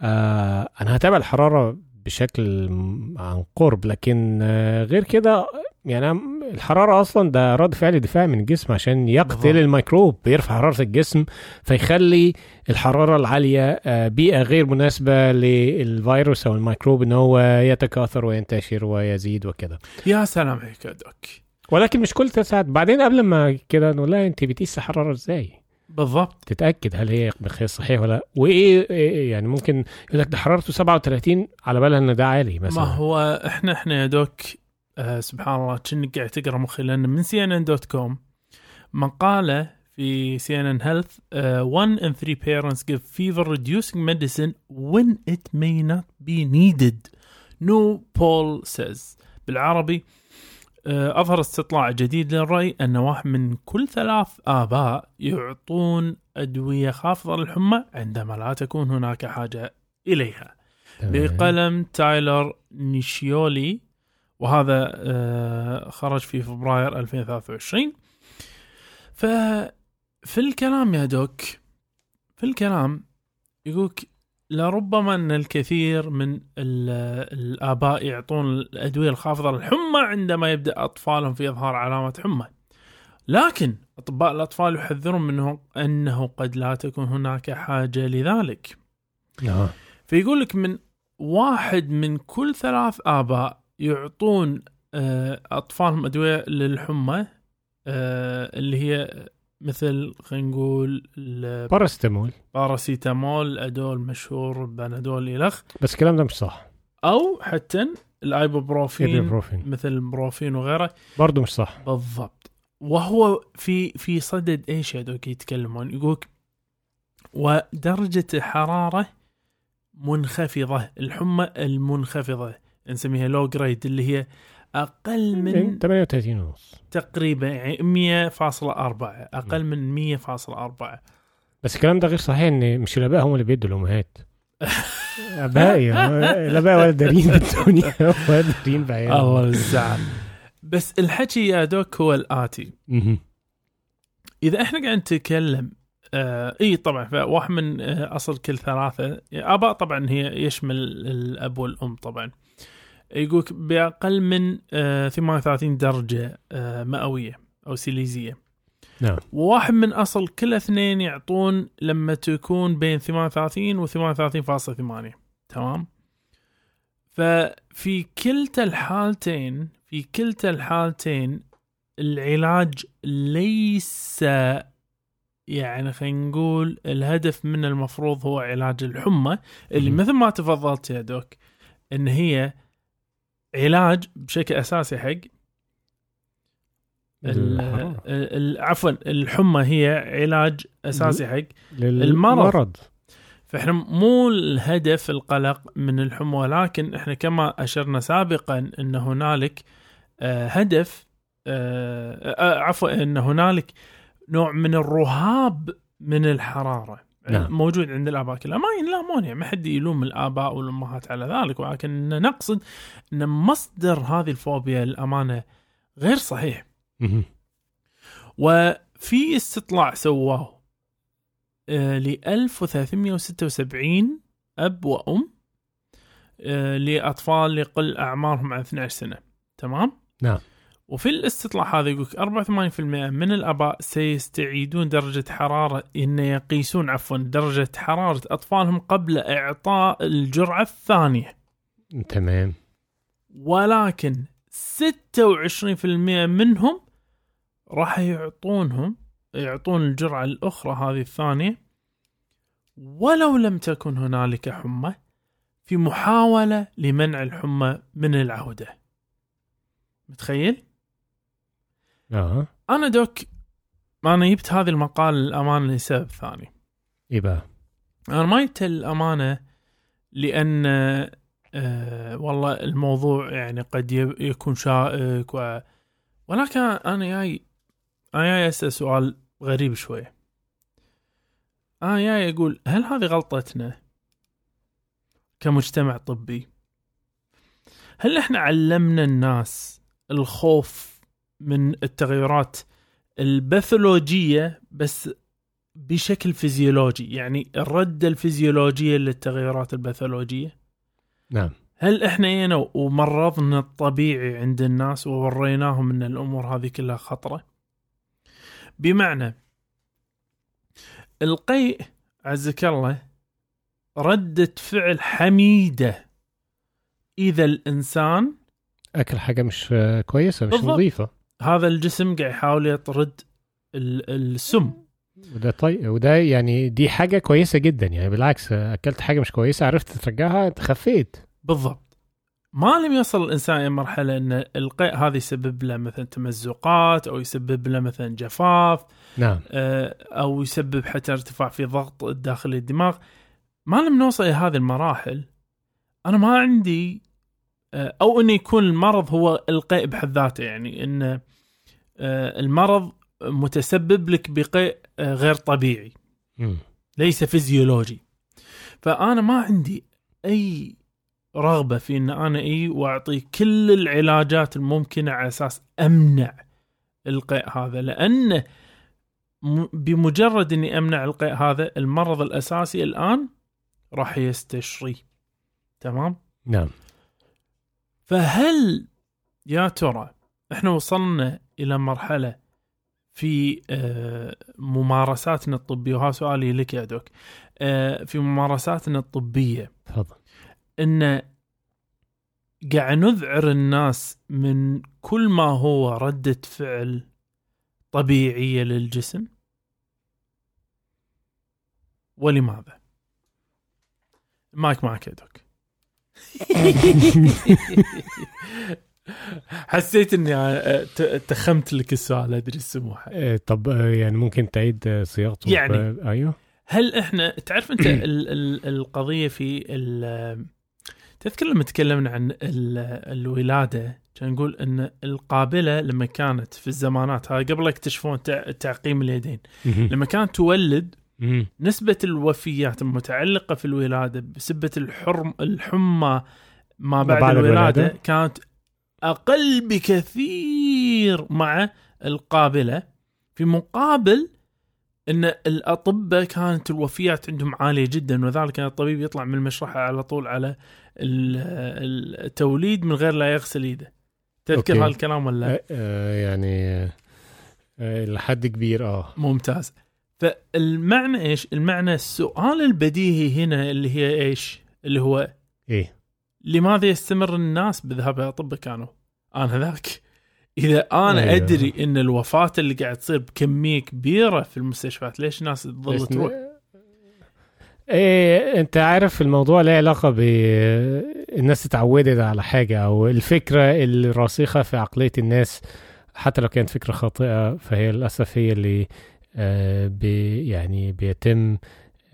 آه أنا هتابع الحرارة بشكل عن قرب لكن آه غير كده يعني الحرارة أصلا ده رد فعل دفاعي من الجسم عشان يقتل. الميكروب بيرفع حرارة الجسم فيخلي الحرارة العالية آه بيئة غير مناسبة للفيروس أو الميكروب إن هو يتكاثر وينتشر ويزيد وكده. يا سلام عليك يا doc. ولكن مش كل ثلاث ساعات. بعدين قبل ما كده نقول لها أنت بتقيس الحرارة إزاي؟ بالضبط. تتأكد هل هي مقياس صحيح ولا لأ. وإيه إيه يعني ممكن يقول لك ده حرارته 37 على بالها إن ده عالي مثلا. ما هو إحنا إحنا يا doc آه سبحان الله كأنك قاعد تقرأ مخي لأن من CNN dot com مقالة في CNN Health one in three parents give fever reducing medicine when it may not be needed. new poll says بالعربي آه، أظهر استطلاع جديد للرأي أن واحد من كل ثلاث آباء يعطون أدوية خافضة للحمى عندما لا تكون هناك حاجة إليها. بقلم تايلر نيشيولي وهذا آه، خرج في فبراير 2023 ففي الكلام يا doc في الكلام يقولك لربما أن الكثير من ال- الآباء يعطون الأدوية الخافضة للحمى عندما يبدأ أطفالهم في إظهار علامات حمى. لكن أطباء الأطفال يحذرون منه أنه قد لا تكون هناك حاجة لذلك. آه. فيقول لك من واحد من كل ثلاث آباء يعطون آه، أطفالهم أدوية للحمى آه، اللي هي مثل خلينا نقول باراسيتامول الباراسيتامول الأدول مشهور بنادول إلخ بس الكلام ده مش صح. أو حتى الايبوبروفين ايبوبروفين مثل البروفين وغيره. برضه مش صح. بالضبط. وهو في في صدد إيش هذوك يتكلمون؟ يقولك ودرجة الحرارة منخفضة الحمى المنخفضة. نسميها low grade اللي هي أقل من 38 ونص. تقريبا يعني 100.4 أقل من 100.4 بس الكلام ده غير صحيح إن مش الأباء هم اللي بيدوا الأمهات. اباء الأباء ولا دارين بالدنيا ولا دارين بعيالهم الله الزعل بس الحكي يا دوك هو الآتي. مهم. إذا إحنا قاعد نتكلم آه إي طبعا فواحد من آه أصل كل ثلاثة. أباء طبعا هي يشمل الأب والأم طبعا. يقولك بأقل من آه 38 درجة آه مئوية أو سيليزية. نعم. وواحد من أصل كل اثنين يعطون لما تكون بين 38 و 38.8 تمام؟ ففي كلتا الحالتين في كلتا الحالتين العلاج ليس يعني خلينا نقول الهدف من المفروض هو علاج الحمى اللي. مثل ما تفضلت يا دوك إن هي علاج بشكل أساسي حق عفوا الحمى هي علاج أساسي حق المرض. فإحنا مو الهدف القلق من الحمى ولكن إحنا كما أشرنا سابقا إن هنالك آه، هدف آه، آه، عفوا إن هنالك نوع من الرهاب من الحرارة. نعم. موجود عند الآباء كلها ما ينلامون يعني ما حد يلوم الآباء والأمهات على ذلك ولكن نقصد إن مصدر هذه الفوبيا الامانه غير صحيح. وفي استطلاع سواه آه، ل 1376 أب وأم آه، لأطفال يقل أعمارهم عن 12 سنة تمام؟ نعم. وفي الاستطلاع هذا يقول 84% من الأباء سيستعيدون درجة حرارة إن يقيسون عفوا درجة حرارة أطفالهم قبل إعطاء الجرعة الثانية. تمام. ولكن 26% منهم راح يعطونهم يعطون الجرعة الأخرى هذه الثانية. ولو لم تكن هنالك حمى في محاولة لمنع الحمى من العودة. متخيل؟ آه. أنا دوك أنا جبت هذه المقال للأمانة لسبب ثاني. إيه بقى؟ أنا ما جبت الأمانة لأن آه والله الموضوع يعني قد يكون شائك و... ولكن أنا جاي أنا جاي أسأل سؤال غريب شوية أنا جاي أقول هل هذه غلطتنا كمجتمع طبي؟ هل إحنا علمنا الناس الخوف من التغيرات الباثولوجية بس بشكل فيزيولوجي يعني الردة الفيزيولوجية للتغيرات الباثولوجية نعم هل إحنا جينا ومرضنا الطبيعي عند الناس ووريناهم إن الأمور هذه كلها خطرة؟ بمعنى القيء عزك الله ردة فعل حميدة إذا الإنسان أكل حاجة مش كويسة مش بالضبط. هذا الجسم قاعد يحاول يطرد ال- السم. وده طيب وده يعني دي حاجة كويسة جدا. يعني بالعكس أكلت حاجة مش كويسة عرفت ترجعها أنت خفيت. بالضبط. ما لم يصل الإنسان إلى مرحلة إن القيء هذا يسبب له مثلا تمزقات أو يسبب له مثلا جفاف نعم. آه، أو يسبب حتى ارتفاع في ضغط داخل الدماغ. ما لم نوصل إلى هذه المراحل أنا ما عندي أو انه يكون المرض هو القيء بحد ذاته يعني إن آه، المرض متسبب لك بقيء آه، غير طبيعي. ليس فيزيولوجي. فأنا ما عندي أي رغبة في إن أنا إي وأعطي كل العلاجات الممكنة على أساس أمنع القيء هذا لأن بمجرد إني أمنع القيء هذا المرض الأساسي الآن راح يستشري. تمام؟ نعم. فهل يا ترى إحنا وصلنا إلى مرحلة في آه، ممارساتنا الطبية وهذا سؤالي لك يا دوك آه، في ممارساتنا الطبية تفضل. إن قاعد نذعر الناس من كل ما هو ردة فعل طبيعية للجسم؟ ولماذا؟ مايك معك يا دوك. حسيت إني آه، تخمت لك السؤال أدري السموحة آه، طب آه، يعني ممكن تعيد آه، صياغته يعني. ب- أيوه هل إحنا تعرف أنت ال ال القضية في ال تذكر لما تكلمنا عن ال الولادة كان نقول إن القابلة لما كانت في الزمانات هاي قبل لا يكتشفون تع- تعقيم اليدين. لما كانت تولد نسبة الوفيات المتعلقة في الولادة بسبة الحرم الحمى ما بعد, بعد الولادة, الولادة. كانت أقل بكثير مع القابلة في مقابل إن الأطباء كانت الوفيات عندهم عالية جدا وذلك كان الطبيب يطلع من المشرحة على طول على ال- التوليد من غير لا يغسل ايده تذكر. هالكلام ولا آه، يعني لحد كبير آه. ممتاز. فالمعنى إيش؟ المعنى السؤال البديهي هنا اللي هي إيش؟ اللي هو إيه. لماذا يستمر الناس بذهاب إلى الاطباء كانوا؟ أنا ذاك. إذا أنا أيوة. أدري إن الوفاة اللي قاعد تصير بكمية كبيرة في المستشفيات ليش الناس تظل تروح؟ إيه أنت عارف الموضوع له علاقة ب الناس اتعودت على حاجة أو الفكرة الراسخة في عقلية الناس حتى لو كانت فكرة خاطئة فهي للأسف هي اللي بي يعني بيتم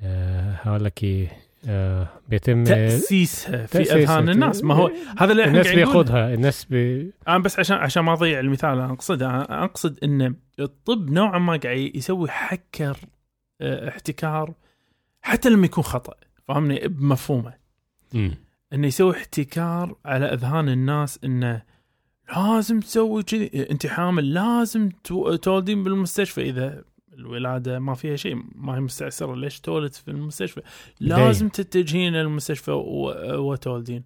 آه هقول لك إيه آه بيتم تأسيسها في تأسيسها. أذهان الناس ما هو هذا اللي إحنا الناس. بياخدها الناس بي... أنا بس عشان عشان ما أضيع المثال أنا أقصد أنا أقصد إن الطب نوعا ما قاعد يسوي حكر احتكار حتى لما يكون خطأ فاهمني بمفهومه. إنه يسوي احتكار على أذهان الناس إنه لازم تسوي كذي انت حامل لازم تو- تولدين بالمستشفى إذا الولادة ما فيها شيء ما هي مستعسره ليش تولد في المستشفى؟ لازم تتجهين للمستشفى وتولدين.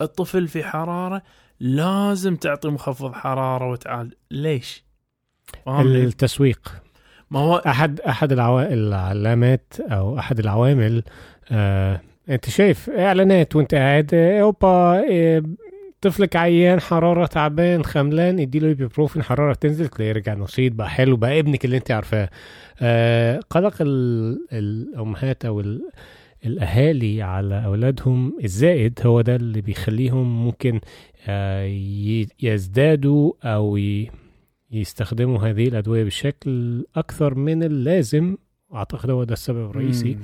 الطفل في حرارة لازم تعطي مخفض حرارة وتعالج ليش؟ التسويق. ما هو أحد أحد. العلامات أو أحد العوامل آه... أنت شايف إعلانات وأنت قاعد أوبا آه... طفلك عيان حرارة تعبان خملان اديله ايبيبروفين حرارة تنزل تلاقيه رجع نشيط بقى حلو بقى ابنك اللي انت عارفاه. آه قلق ال- الأمهات أو ال- الأهالي على أولادهم الزائد هو ده اللي بيخليهم ممكن آه يزدادوا أو يستخدموا هذه الأدوية بشكل أكثر من اللازم. أعتقد هو ده السبب الرئيسي.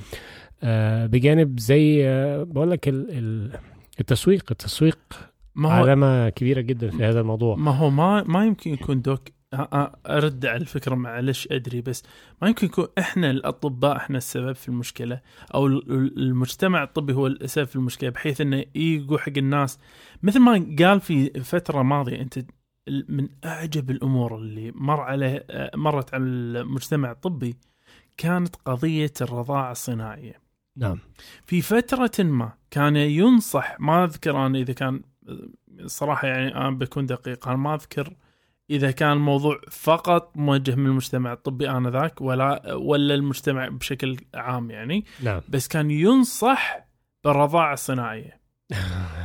آه بجانب زي آه بقول لك ال- ال- التسويق التسويق ما هو علامة كبيرة جدا في هذا الموضوع. ما هو ما ما يمكن يكون دوك أرد على الفكرة معلش أدري بس ما يمكن يكون إحنا الأطباء إحنا السبب في المشكلة أو ال- ال- المجتمع الطبي هو السبب في المشكلة بحيث إنه يقول حق الناس. مثل ما قال في فترة ماضية أنت من أعجب الأمور اللي مر عليه مرت على المجتمع الطبي كانت قضية الرضاعة الصناعية. نعم. في فترة ما كان ينصح ما أذكر أنا إذا كان صراحة يعني أنا بكون دقيق. أنا ما أذكر إذا كان الموضوع فقط موجه من المجتمع الطبي آنذاك ولا ولا المجتمع بشكل عام يعني. نعم. بس كان ينصح بالرضاعة الصناعية.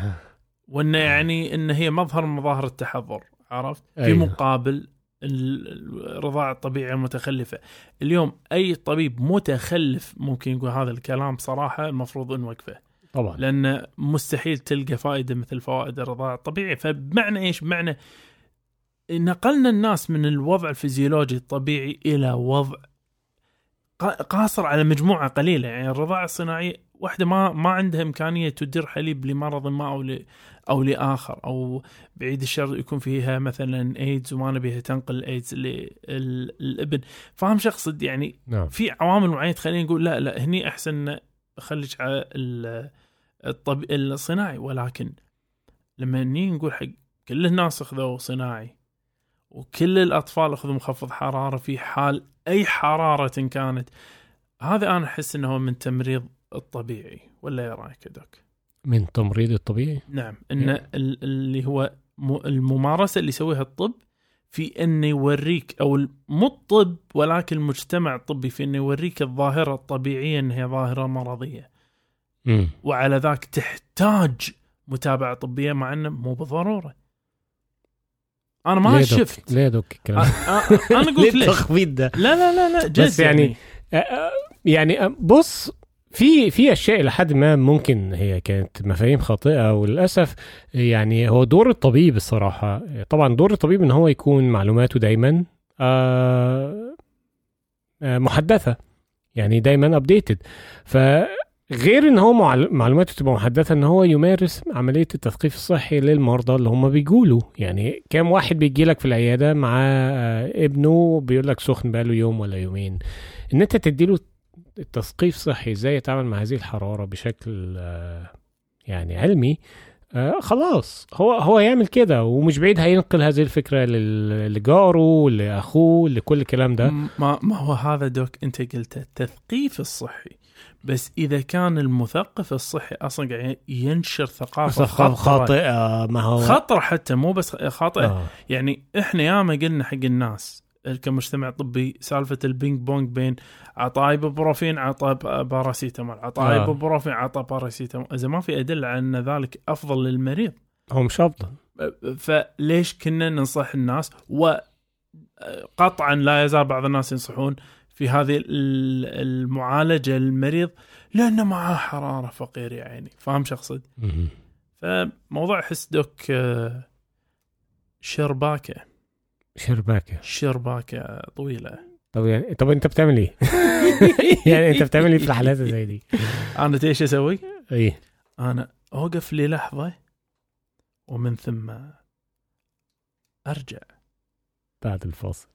وأنه يعني أن هي مظهر من مظاهر التحضر عرفت؟ في أيوة. مقابل ال- الرضاعة الطبيعية المتخلفة. اليوم أي طبيب متخلف ممكن يقول هذا الكلام صراحة المفروض نوقفه طبعا. لأن مستحيل تلقى فائدة مثل فوائد الرضاعة الطبيعي. فبمعنى إيش؟ بمعنى نقلنا الناس من الوضع الفيزيولوجي الطبيعي إلى وضع قا- قاصر على مجموعة قليلة. يعني الرضاعة الصناعية واحدة ما ما عندها إمكانية تدير حليب لمرض ما أو ل أو لآخر. أو بعيد الشر يكون فيها مثلا إيدز وما نبيها تنقل الايدز للابن فاهم شو اقصد يعني نعم. في عوامل معينة تخليني نقول لا لا هني أحسن خليك على الطب... الصناعي. ولكن لما نيجي نقول حق كل الناس أخذوا صناعي وكل الأطفال أخذوا مخفض حرارة في حال أي حرارة كانت هذا أنا أحس إنه هو من تمريض الطبيعي. ولا إيه رأيك دوك؟ من تمريض الطبيعي؟ نعم. إن ال- اللي هو الممارسة اللي يسويها الطب في انه يوريك أو مو الطب ولكن المجتمع الطبي في انه يوريك الظاهرة الطبيعية انها ظاهرة مرضية. وعلى ذاك تحتاج متابعة طبية مع إنه مو بالضرورة. أنا ما ليه؟ شفت ليه دوك أ- أنا لك ليش؟ التخبيط ده لا لا لا لا جد بس يعني- يعني آه، بص في في أشياء إلى حد ما ممكن هي كانت مفاهيم خاطئة وللأسف يعني هو دور الطبيب الصراحة طبعا دور الطبيب إن هو يكون معلوماته دايما آه، آه، محدثة يعني دايما ابديتد فغير إن هو معل- معلوماته تبقى محدثه إن هو يمارس عملية التثقيف الصحي للمرضى اللي هم بيجولوا يعني كام واحد بيجي لك في العيادة مع آه، ابنه بيقول لك سخن بقاله يوم ولا يومين. إن أنت تديله التثقيف صحي إزاي يتعامل مع هذه الحرارة بشكل آه، يعني علمي آه خلاص. هو هو يعمل كده ومش بعيد هينقل هذه الفكرة لجاره لاخوه لكل الكلام ده. ما ما هو هذا دوك أنت قلته التثقيف الصحي. بس إذا كان المثقف الصحي أصلا قاعد ينشر ثقافة خطرة- خاطئة ما هو خطرة حتى مو بس خاطئة. آه. يعني إحنا ياما قلنا حق الناس كمجتمع طبي سالفة ال ping pong بين عطاء ايبوبروفين عطاء باراسيتامول عطاء آه. ايبوبروفين عطاء باراسيتامول. إذا ما في أدلة على أن ذلك أفضل للمريض. هو مش افضل فليش كنا ننصح الناس؟ وقطعا لا يزال بعض الناس ينصحون في هذه ال- المعالجة للمريض لأنه معاه حرارة فقير يا عيني فاهم شو اقصد؟ فموضوع احس دوك آه، شرباكة شرباكة شرباكة طويلة طب يعني طب أنت بتعمل إيه؟ يعني أنت بتعمل إيه في الحالات زي دي؟ أنا إيش أسوي؟ إيه أنا أوقف لي لحظة ومن ثم أرجع بعد الفاصل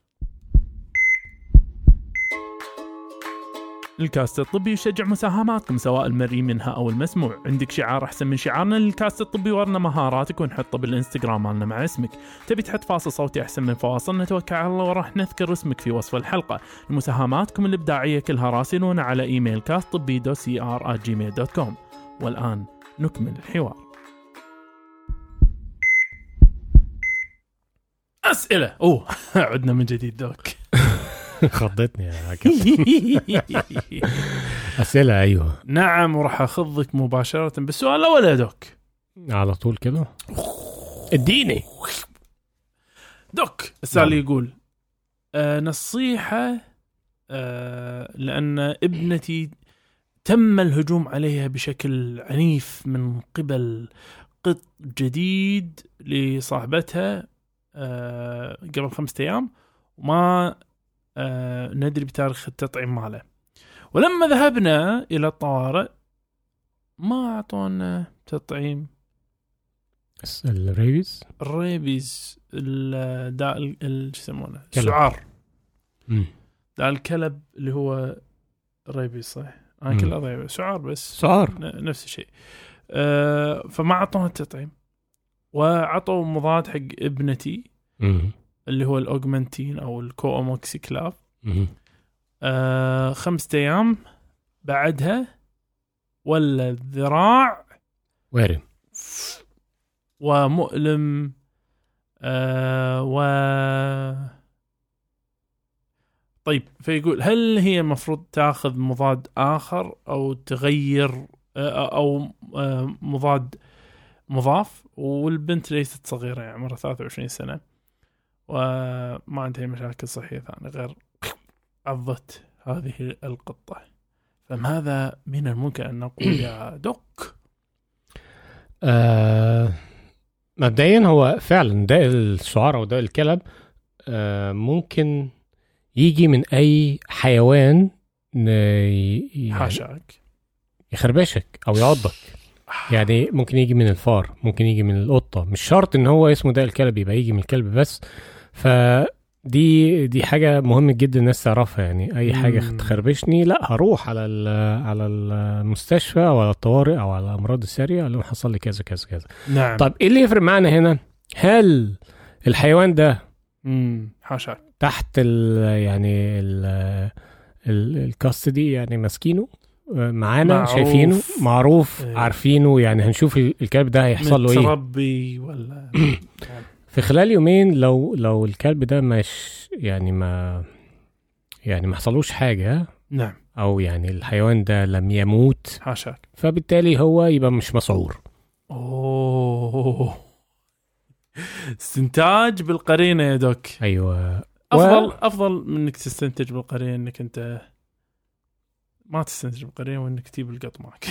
الكاست الطبي يشجع مساهماتكم سواء المرئي منها أو المسموع. عندك شعار أحسن من شعارنا للكاست الطبي ورنا مهاراتك ونحطه بالإنستغرام مالنا مع اسمك. تبي تحط فاصل صوتي أحسن من فواصل؟ نتوكل على الله وراح نذكر اسمك في وصف الحلقة. مساهماتكم الإبداعية كلها راسلونا على إيميل كاست طبي دو سي ار Gmail dot com والآن نكمل الحوار. أسئلة. أوه عدنا من جديد دوك. خضتني يا كابتن. أسئلة أيوه. نعم وراح اخذك مباشرة. بالسؤال الأول يا دوك. على طول كده؟ اديني. دوك السؤال نعم. يقول آه نصيحة آه لأن ابنتي تم الهجوم عليها بشكل عنيف من قبل قط جديد لصاحبتها آه قبل خمسة أيام وما آه ندري بتاريخ التطعيم ماله. ولما ذهبنا إلى الطوارئ ما أعطونا تطعيم. الريبيز؟ الريبيز الداء ال- ال- شو يسمونه. السعار. داء الكلب اللي هو rabies صح أنا. كله rabies. سعار بس. سعار نفس الشيء. أه فما اعطوها التطعيم. وعطوا مضاد حق ابنتي. مم. اللي هو ال Augmentin أو ال co-amoxiclav مم. أه خمسة أيام بعدها ولا الذراع وارم ومؤلم آه و طيب فيقول هل هي المفروض تاخذ مضاد آخر أو تغير آه أو آه مضاد مضاف؟ والبنت ليست صغيرة يعني عمرها 23 سنة. وما عندها أي مشاكل صحية ثانية غير عضت هذه القطة. فماذا من الممكن أن نقول يا دوك؟ آه مبدئيا هو فعلا داء السعار أو داء الكلب آه ممكن يجي من أي حيوان يعني حاشاك. يخربشك أو يعضك. يعني ممكن يجي من الفار ممكن يجي من القطة. مش شرط إن هو اسمه داء الكلب يبقى يجي من الكلب بس. فدي دي حاجة مهم جدا الناس تعرفها يعني أي حاجة. تخربشني لا هروح على على المستشفى أو على الطوارئ أو على الأمراض الساريه لهم حصل لي كذا كذا كذا. نعم. طيب إيه اللي يفرق معانا هنا؟ هل الحيوان ده امم حاشاك تحت ال يعني ال ال- الكاستدي يعني ماسكينه؟ معانا؟ معروف. شايفينه؟ معروف إيه. عارفينه؟ يعني هنشوف ال- الكلب ده هيحصل له إيه؟ متربي ولا في خلال يومين لو لو الكلب ده مش يعني ما يعني ما حصلوش حاجة نعم. أو يعني الحيوان ده لم يموت حاشاك فبالتالي هو يبقى مش مسعور. أوه. استنتاج بالقرينة يا دوك. أيوه. أفضل أفضل من إنك تستنتج بالقرينة إنك أنت ما تستنتج بالقرينة وإنك تجيب القط معك.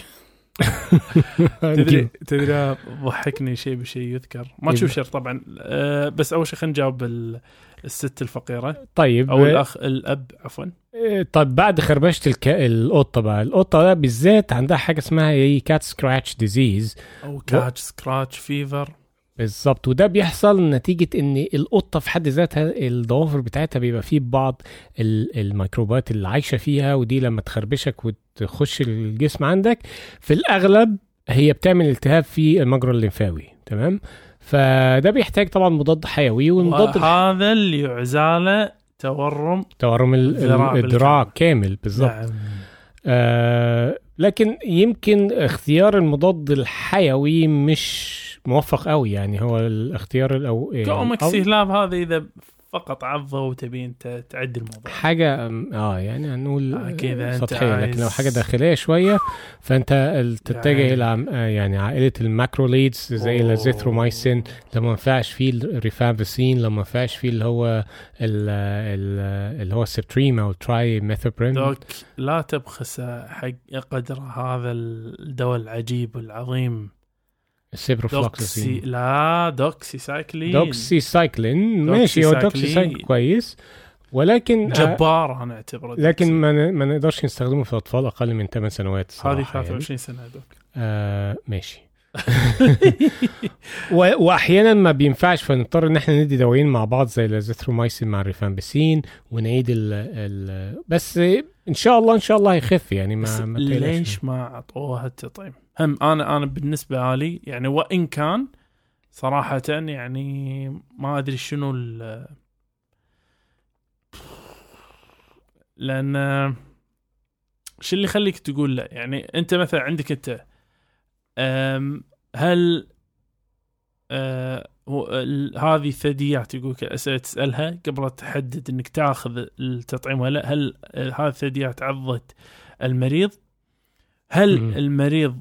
تدري تدري ضحكني شيء بشيء يذكر. ما تشوف شر طبعا. أه بس أول شيء خلينا نجاوب ال- الست الفقيرة. طيب. أو الاخ الأب عفوا. إيه، طب بعد خربشة الك... القطة بقى. القطة ده بالذات عندها حاجة اسمها كات سكراتش ديزيز أو كاتش سكراتش فيفر بالظبط وده بيحصل نتيجة إن القطة في حد ذاتها الضوافر بتاعتها بيبقى فيه بعض ال- الميكروبات اللي عايشة فيها ودي لما تخربشك وتخش الجسم عندك في الأغلب هي بتعمل التهاب في المجرى الليمفاوي تمام فده بيحتاج طبعا مضاد حيوي والمضاد وهذا اللي يعزاله تورم تورم ال- الذراع. كامل بالظبط نعم. آه لكن يمكن اختيار المضاد الحيوي مش موفق قوي يعني هو الاختيار الأو يعني أو- هلاب هذا إذا فقط عضه وتبي انت تعدي الموضوع. حاجة أم، آه يعني هنقول آه، كذا أنت سطحية لكن لو عايز- حاجة داخلية شوية فأنت ال- تتجه يعني- إلى عم- آه، يعني عائلة ال macrolides زي أوه. الازيثرومايسين لو ما ينفعش فيه الريفامبسين لو ما ينفعش فيه اللي هو ال- ال- اللي هو ال Septrin أو trimethoprim دوك لا تبخس حق قدر هذا الدواء العجيب والعظيم. السيبروفلوكسين لا doxycycline doxycycline ماشي هو دوكسي سايكلين. كويس ولكن آه، جبار أنا أعتبره لكن. ما, ما نقدرش نستخدمه في اطفال أقل من 8 سنوات هذه صراحة يعني. 23 سنة دوك آه ماشي وأحيانا ما بينفعش فنضطر إن إحنا ندي دوايين مع بعض زي الأزيثرومايسين مع الريفامبسين ونعيد ال ال بس إن شاء الله إن شاء الله هيخف يعني ما, ما ليش ما أعطوها التطعيم؟ هم أنا أنا بالنسبة لي يعني وإن كان صراحة يعني ما أدري شنو ال لأن شو اللي يخليك تقول لا؟ يعني أنت مثلا عندك أنت هل أه، هذه الثدييات يقول لك اسئله تسألها قبل تحدد إنك تاخذ التطعيم ولا لا؟ هل آه، هذه الثدييات عضت المريض؟ هل مم. المريض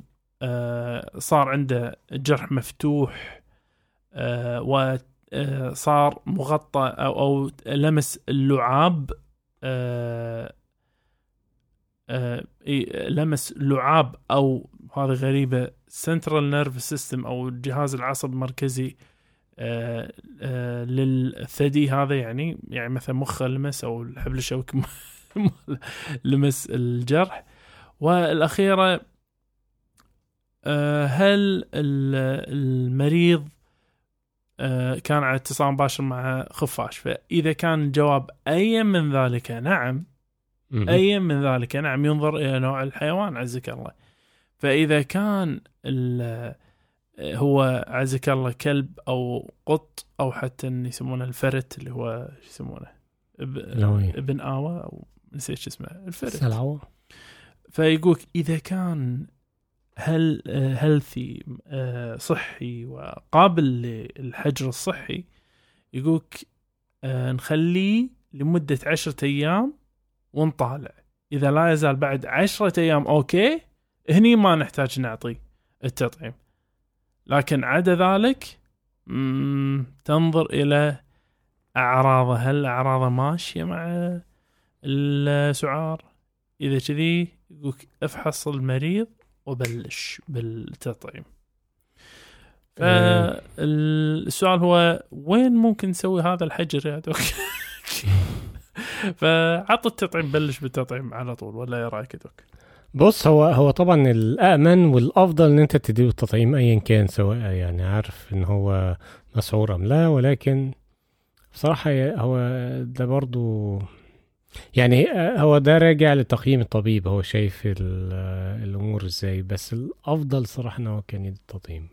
صار عنده جرح مفتوح آه وصار مغطى أو أو لمس اللعاب آه آه لمس لعاب أو هذه غريبة central nerve system أو الجهاز العصب المركزي آه آه للثدي هذا يعني يعني مثلا مخه لمس أو الحبل الشوكي لمس الجرح. والأخيرة آه، هل ال- المريض آه، كان على اتصال مباشر مع خفاش فإذا كان الجواب أي من ذلك نعم. أي من ذلك نعم ينظر إلى نوع الحيوان عزك الله فإذا كان ال- هو عزك الله كلب أو قط أو حتى يسمونه الفرت اللي هو شو يسمونه؟ ابن آوى أو نسيت شو اسمه الفرت سلعوة فيقولك إذا كان هل هيلثي صحي وقابل للحجر الصحي يقولك آه، نخليه لمدة عشرة أيام ونطالع. إذا لا يزال بعد عشرة أيام أوكي هني ما نحتاج نعطي التطعيم. لكن عدا ذلك تنظر إلى أعراضه. هل أعراضه ماشية مع السعار إذا كذي يقولك افحص المريض وبلش بالتطعيم أه. فالسؤال هو وين ممكن نسوي هذا الحجر يا دوك فعط التطعيم بلش بالتطعيم على طول ولا إيه رأيك دوك؟ بص هو هو طبعا الآمن والأفضل إن أنت تديله التطعيم ايا كان سواء يعني عارف إن هو مسعور أم لا ولكن بصراحة هو ده برضو يعني هو ده راجع لتقييم الطبيب هو شايف ال- الأمور إزاي. بس الأفضل صراحة إن هو كان يدي التطعيم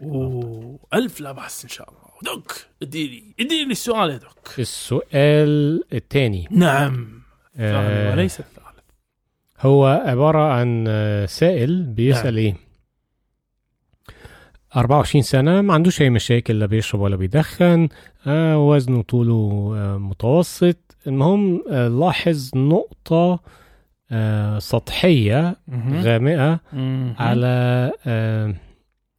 ألف لا بأس إن شاء الله. دوك إديني إديني السؤال يا دوك. السؤال الثاني. نعم. الثاني وليس الثالث. هو عبارة عن آه، سائل بيسأل نعم. إيه؟ 24 سنة ما عندوش أي مشاكل لا بيشرب ولا بيدخن آه وزنه طوله آه متوسط المهم آه لاحظ نقطة آه سطحية. غامقة. على آه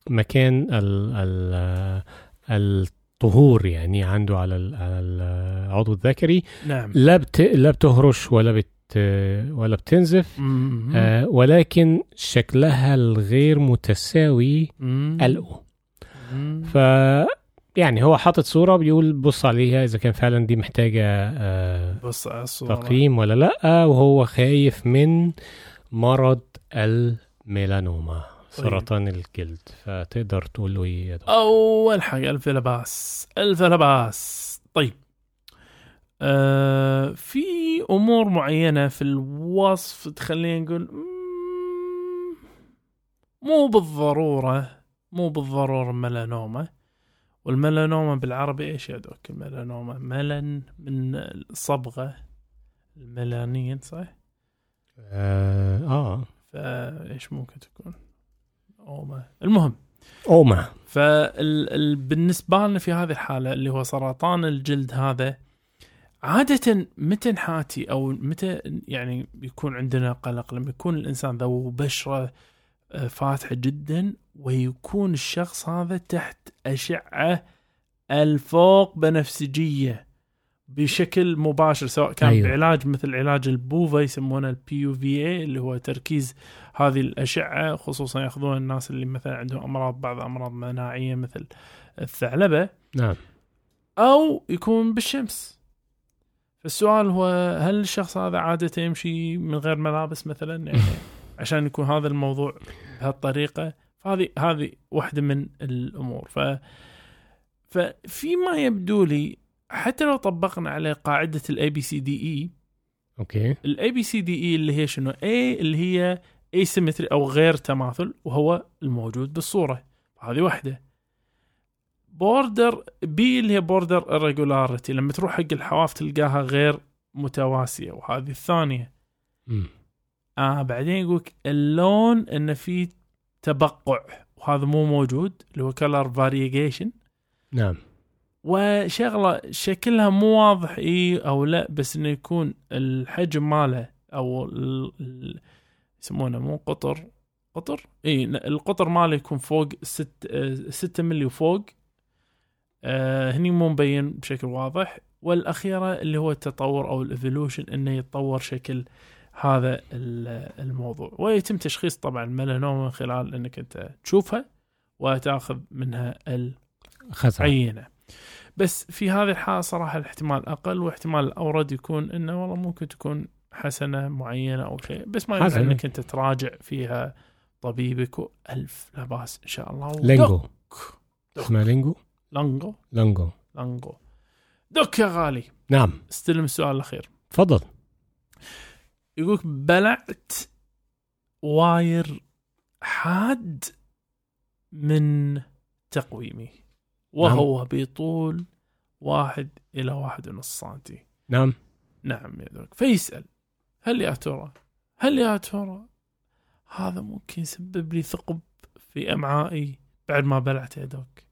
مكان ال ال الطهور يعني عنده على العضو الذكري نعم لا بت... لا بتهرش ولا بت ولا بتنزف. آه ولكن شكلها الغير متساوي. قلقه. ف يعني هو حاطط صورة بيقول بص عليها إذا كان فعلا دي محتاجة آه بص على الصورة تقييم ولا لأ وهو خايف من مرض الميلانوما سرطان الجلد فتقدر تقول له إيه؟ أول حاجة ألف لا بأس ألف لا بأس طيب آه في أمور معينة في الوصف تخلينا نقول مو بالضرورة مو بالضرورة ميلانوما. والميلانوما بالعربي إيش يا دوك الميلانوما؟ ملن من الصبغة الميلانين صح؟ آه, آه. فإيش ممكن تكون؟ أوما. المهم. أوما. فبالنسبة لنا في هذه الحالة اللي هو سرطان الجلد هذا عادة متى نحاتي أو متى يعني يكون عندنا قلق لما يكون الإنسان ذو بشرة آه، فاتحة جدا ويكون الشخص هذا تحت أشعة الفوق بنفسجية بشكل مباشر سواء كان. أيوه. بعلاج مثل علاج ال PUVA يسمونه ال PUVA اللي هو تركيز هذه الأشعة خصوصا ياخذون الناس اللي مثلا عندهم أمراض بعض أمراض مناعية مثل الثعلبة نعم أو يكون بالشمس فالسؤال هو هل الشخص هذا عادة يمشي من غير ملابس مثلا؟ يعني عشان يكون هذا الموضوع بهالطريقة. فهذه هذه واحدة من الأمور. ف ففيما يبدو لي حتى لو طبقنا على قاعدة الاي بي سي دي اي أوكي. الاي بي سي دي اي اللي هي شنو؟ A اللي هي asymmetry أو غير تماثل وهو الموجود بالصورة. هذه واحدة. border B اللي هي border irregularity. لما تروح حق الحواف تلقاها غير متواسية وهذه الثانية. مم. آه بعدين يقولك اللون انه في تبقع وهذا مو موجود اللي هو color variegation. نعم. وشغلة شكلها مو واضح إي أو لا بس إنه يكون الحجم ماله أو ال- يسمونه مو قطر قطر؟ إي القطر ماله يكون فوق ست آه، ستة ملي وفوق. آه هني مو مبين بشكل واضح والأخيرة اللي هو التطور أو ال evolution إنه يتطور شكل هذا ال- الموضوع. ويتم تشخيص طبعا الميلانوما من خلال إنك أنت تشوفها وتأخذ منها العينة. بس في هذه الحالة صراحة الاحتمال أقل واحتمال الوارد يكون إنه والله ممكن تكون حسنة معينة أو شيء بس ما يمنع. إنك أنت تراجع فيها طبيبك. وألف لا بأس إن شاء الله. لينجو. دك. اسمها لينجو؟ لانجو لينجو لانجو دك يا غالي. نعم. استلم السؤال الأخير. تفضل. يقولك بلعت واير حاد من تقويمي. وهو بطول واحد إلى واحد ونص سنتي. نعم. نعم يا دوك فيسأل. هل يا ترى؟ هل يا ترى هذا ممكن يسبب لي ثقب في أمعائي بعد ما بلعت يا دوك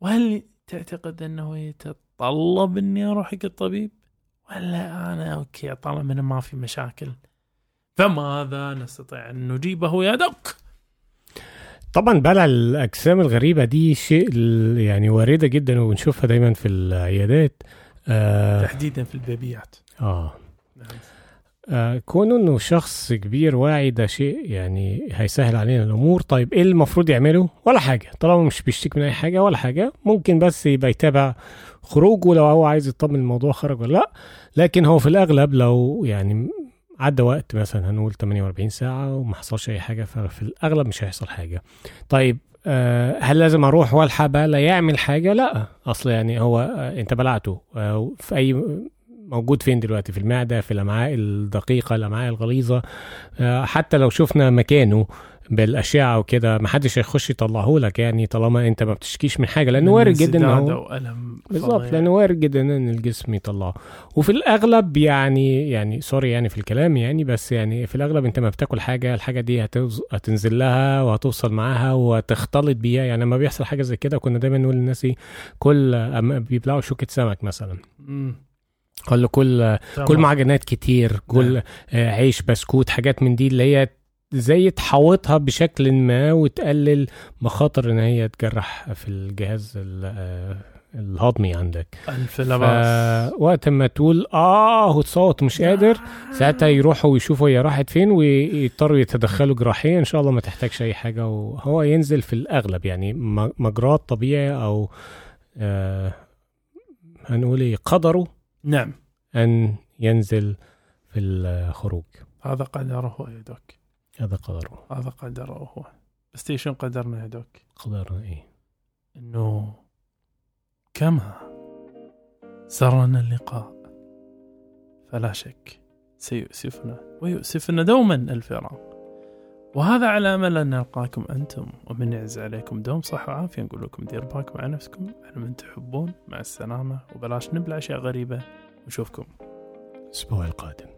وهل تعتقد أنه يتطلب أني أروح حق الطبيب ولا أنا أوكي طالما أنه ما في مشاكل فماذا نستطيع أن نجيبه يا دوك طبعا بلع الأجسام الغريبة دي شيء يعني وارده جدا وبنشوفها دايما في العيادات آه, تحديدا في البيبيات آه. نعم. آه كونه إنه شخص كبير واعي ده شيء يعني هيسهل علينا الأمور. طيب إيه المفروض يعمله؟ ولا حاجة. طالما مش بيشتكي من أي حاجة ولا حاجة ممكن بس يبقى يتابع خروجه لو هو عايز يطمن الموضوع خرج ولا لأ. لكن هو في الأغلب لو يعني عدى وقت مثلا هنقول 48 ساعة وما حصلش أي حاجة ففي الأغلب مش هيحصل حاجة. طيب آه، هل لازم أروح والحق بقى لا يعمل حاجة؟ لأ. أصل يعني هو آه، أنت بلعته. في أي موجود فين دلوقتي؟ في المعدة في الأمعاء الدقيقة الأمعاء الغليظة. آه، حتى لو شفنا مكانه بالأشعة وكده ما حدش هيخش يطلعه لك يعني طالما أنت ما بتشكيش من حاجة لأنه وارد جدا ألم بالظبط. لأنه وارد جدا إن الجسم يطلعه. وفي الأغلب يعني يعني سوري يعني في الكلام يعني بس يعني في الأغلب أنت ما بتاكل حاجة الحاجة دي هتوز- هتنزل لها وهتوصل معاها وتختلط بيها. يعني لما بيحصل حاجة زي كده كنا دايما نقول للناس إيه، كل بيبلعوا شوكة سمك مثلا. مم. ولا كل تمام. كل معجنات كتير كل آه، عيش بسكوت حاجات من دي اللي هي زي تحوطها بشكل ما وتقلل مخاطر إن هي تجرح في الجهاز ال- آه، الهضمي عندك بأس وقت ما تقول آه وتصوت مش قادر ساعتها يروحوا ويشوفوا هي راحت فين ويضطروا يتدخلوا جراحيا إن شاء الله ما تحتاجش أي حاجة وهو ينزل في الأغلب يعني مجراه طبيعي أو آه هنقول إيه قدره نعم. أن ينزل في الخروج. هذا قدره يا دوك هذا قدره. هذا قدره هو. بس تي شنو قدرنا يا دوك قدرنا إيه. إنه كما سرنا اللقاء فلا شك سيؤسفنا ويؤسفنا دوما الفراق. وهذا على أمل أن نلقاكم أنتم ومن يعز عليكم دوم صح وعافية نقول لكم دير بالكم على نفسكم. على من تحبون مع السلامة وبلاش نبلع أشياء غريبة. ونشوفكم الأسبوع القادم.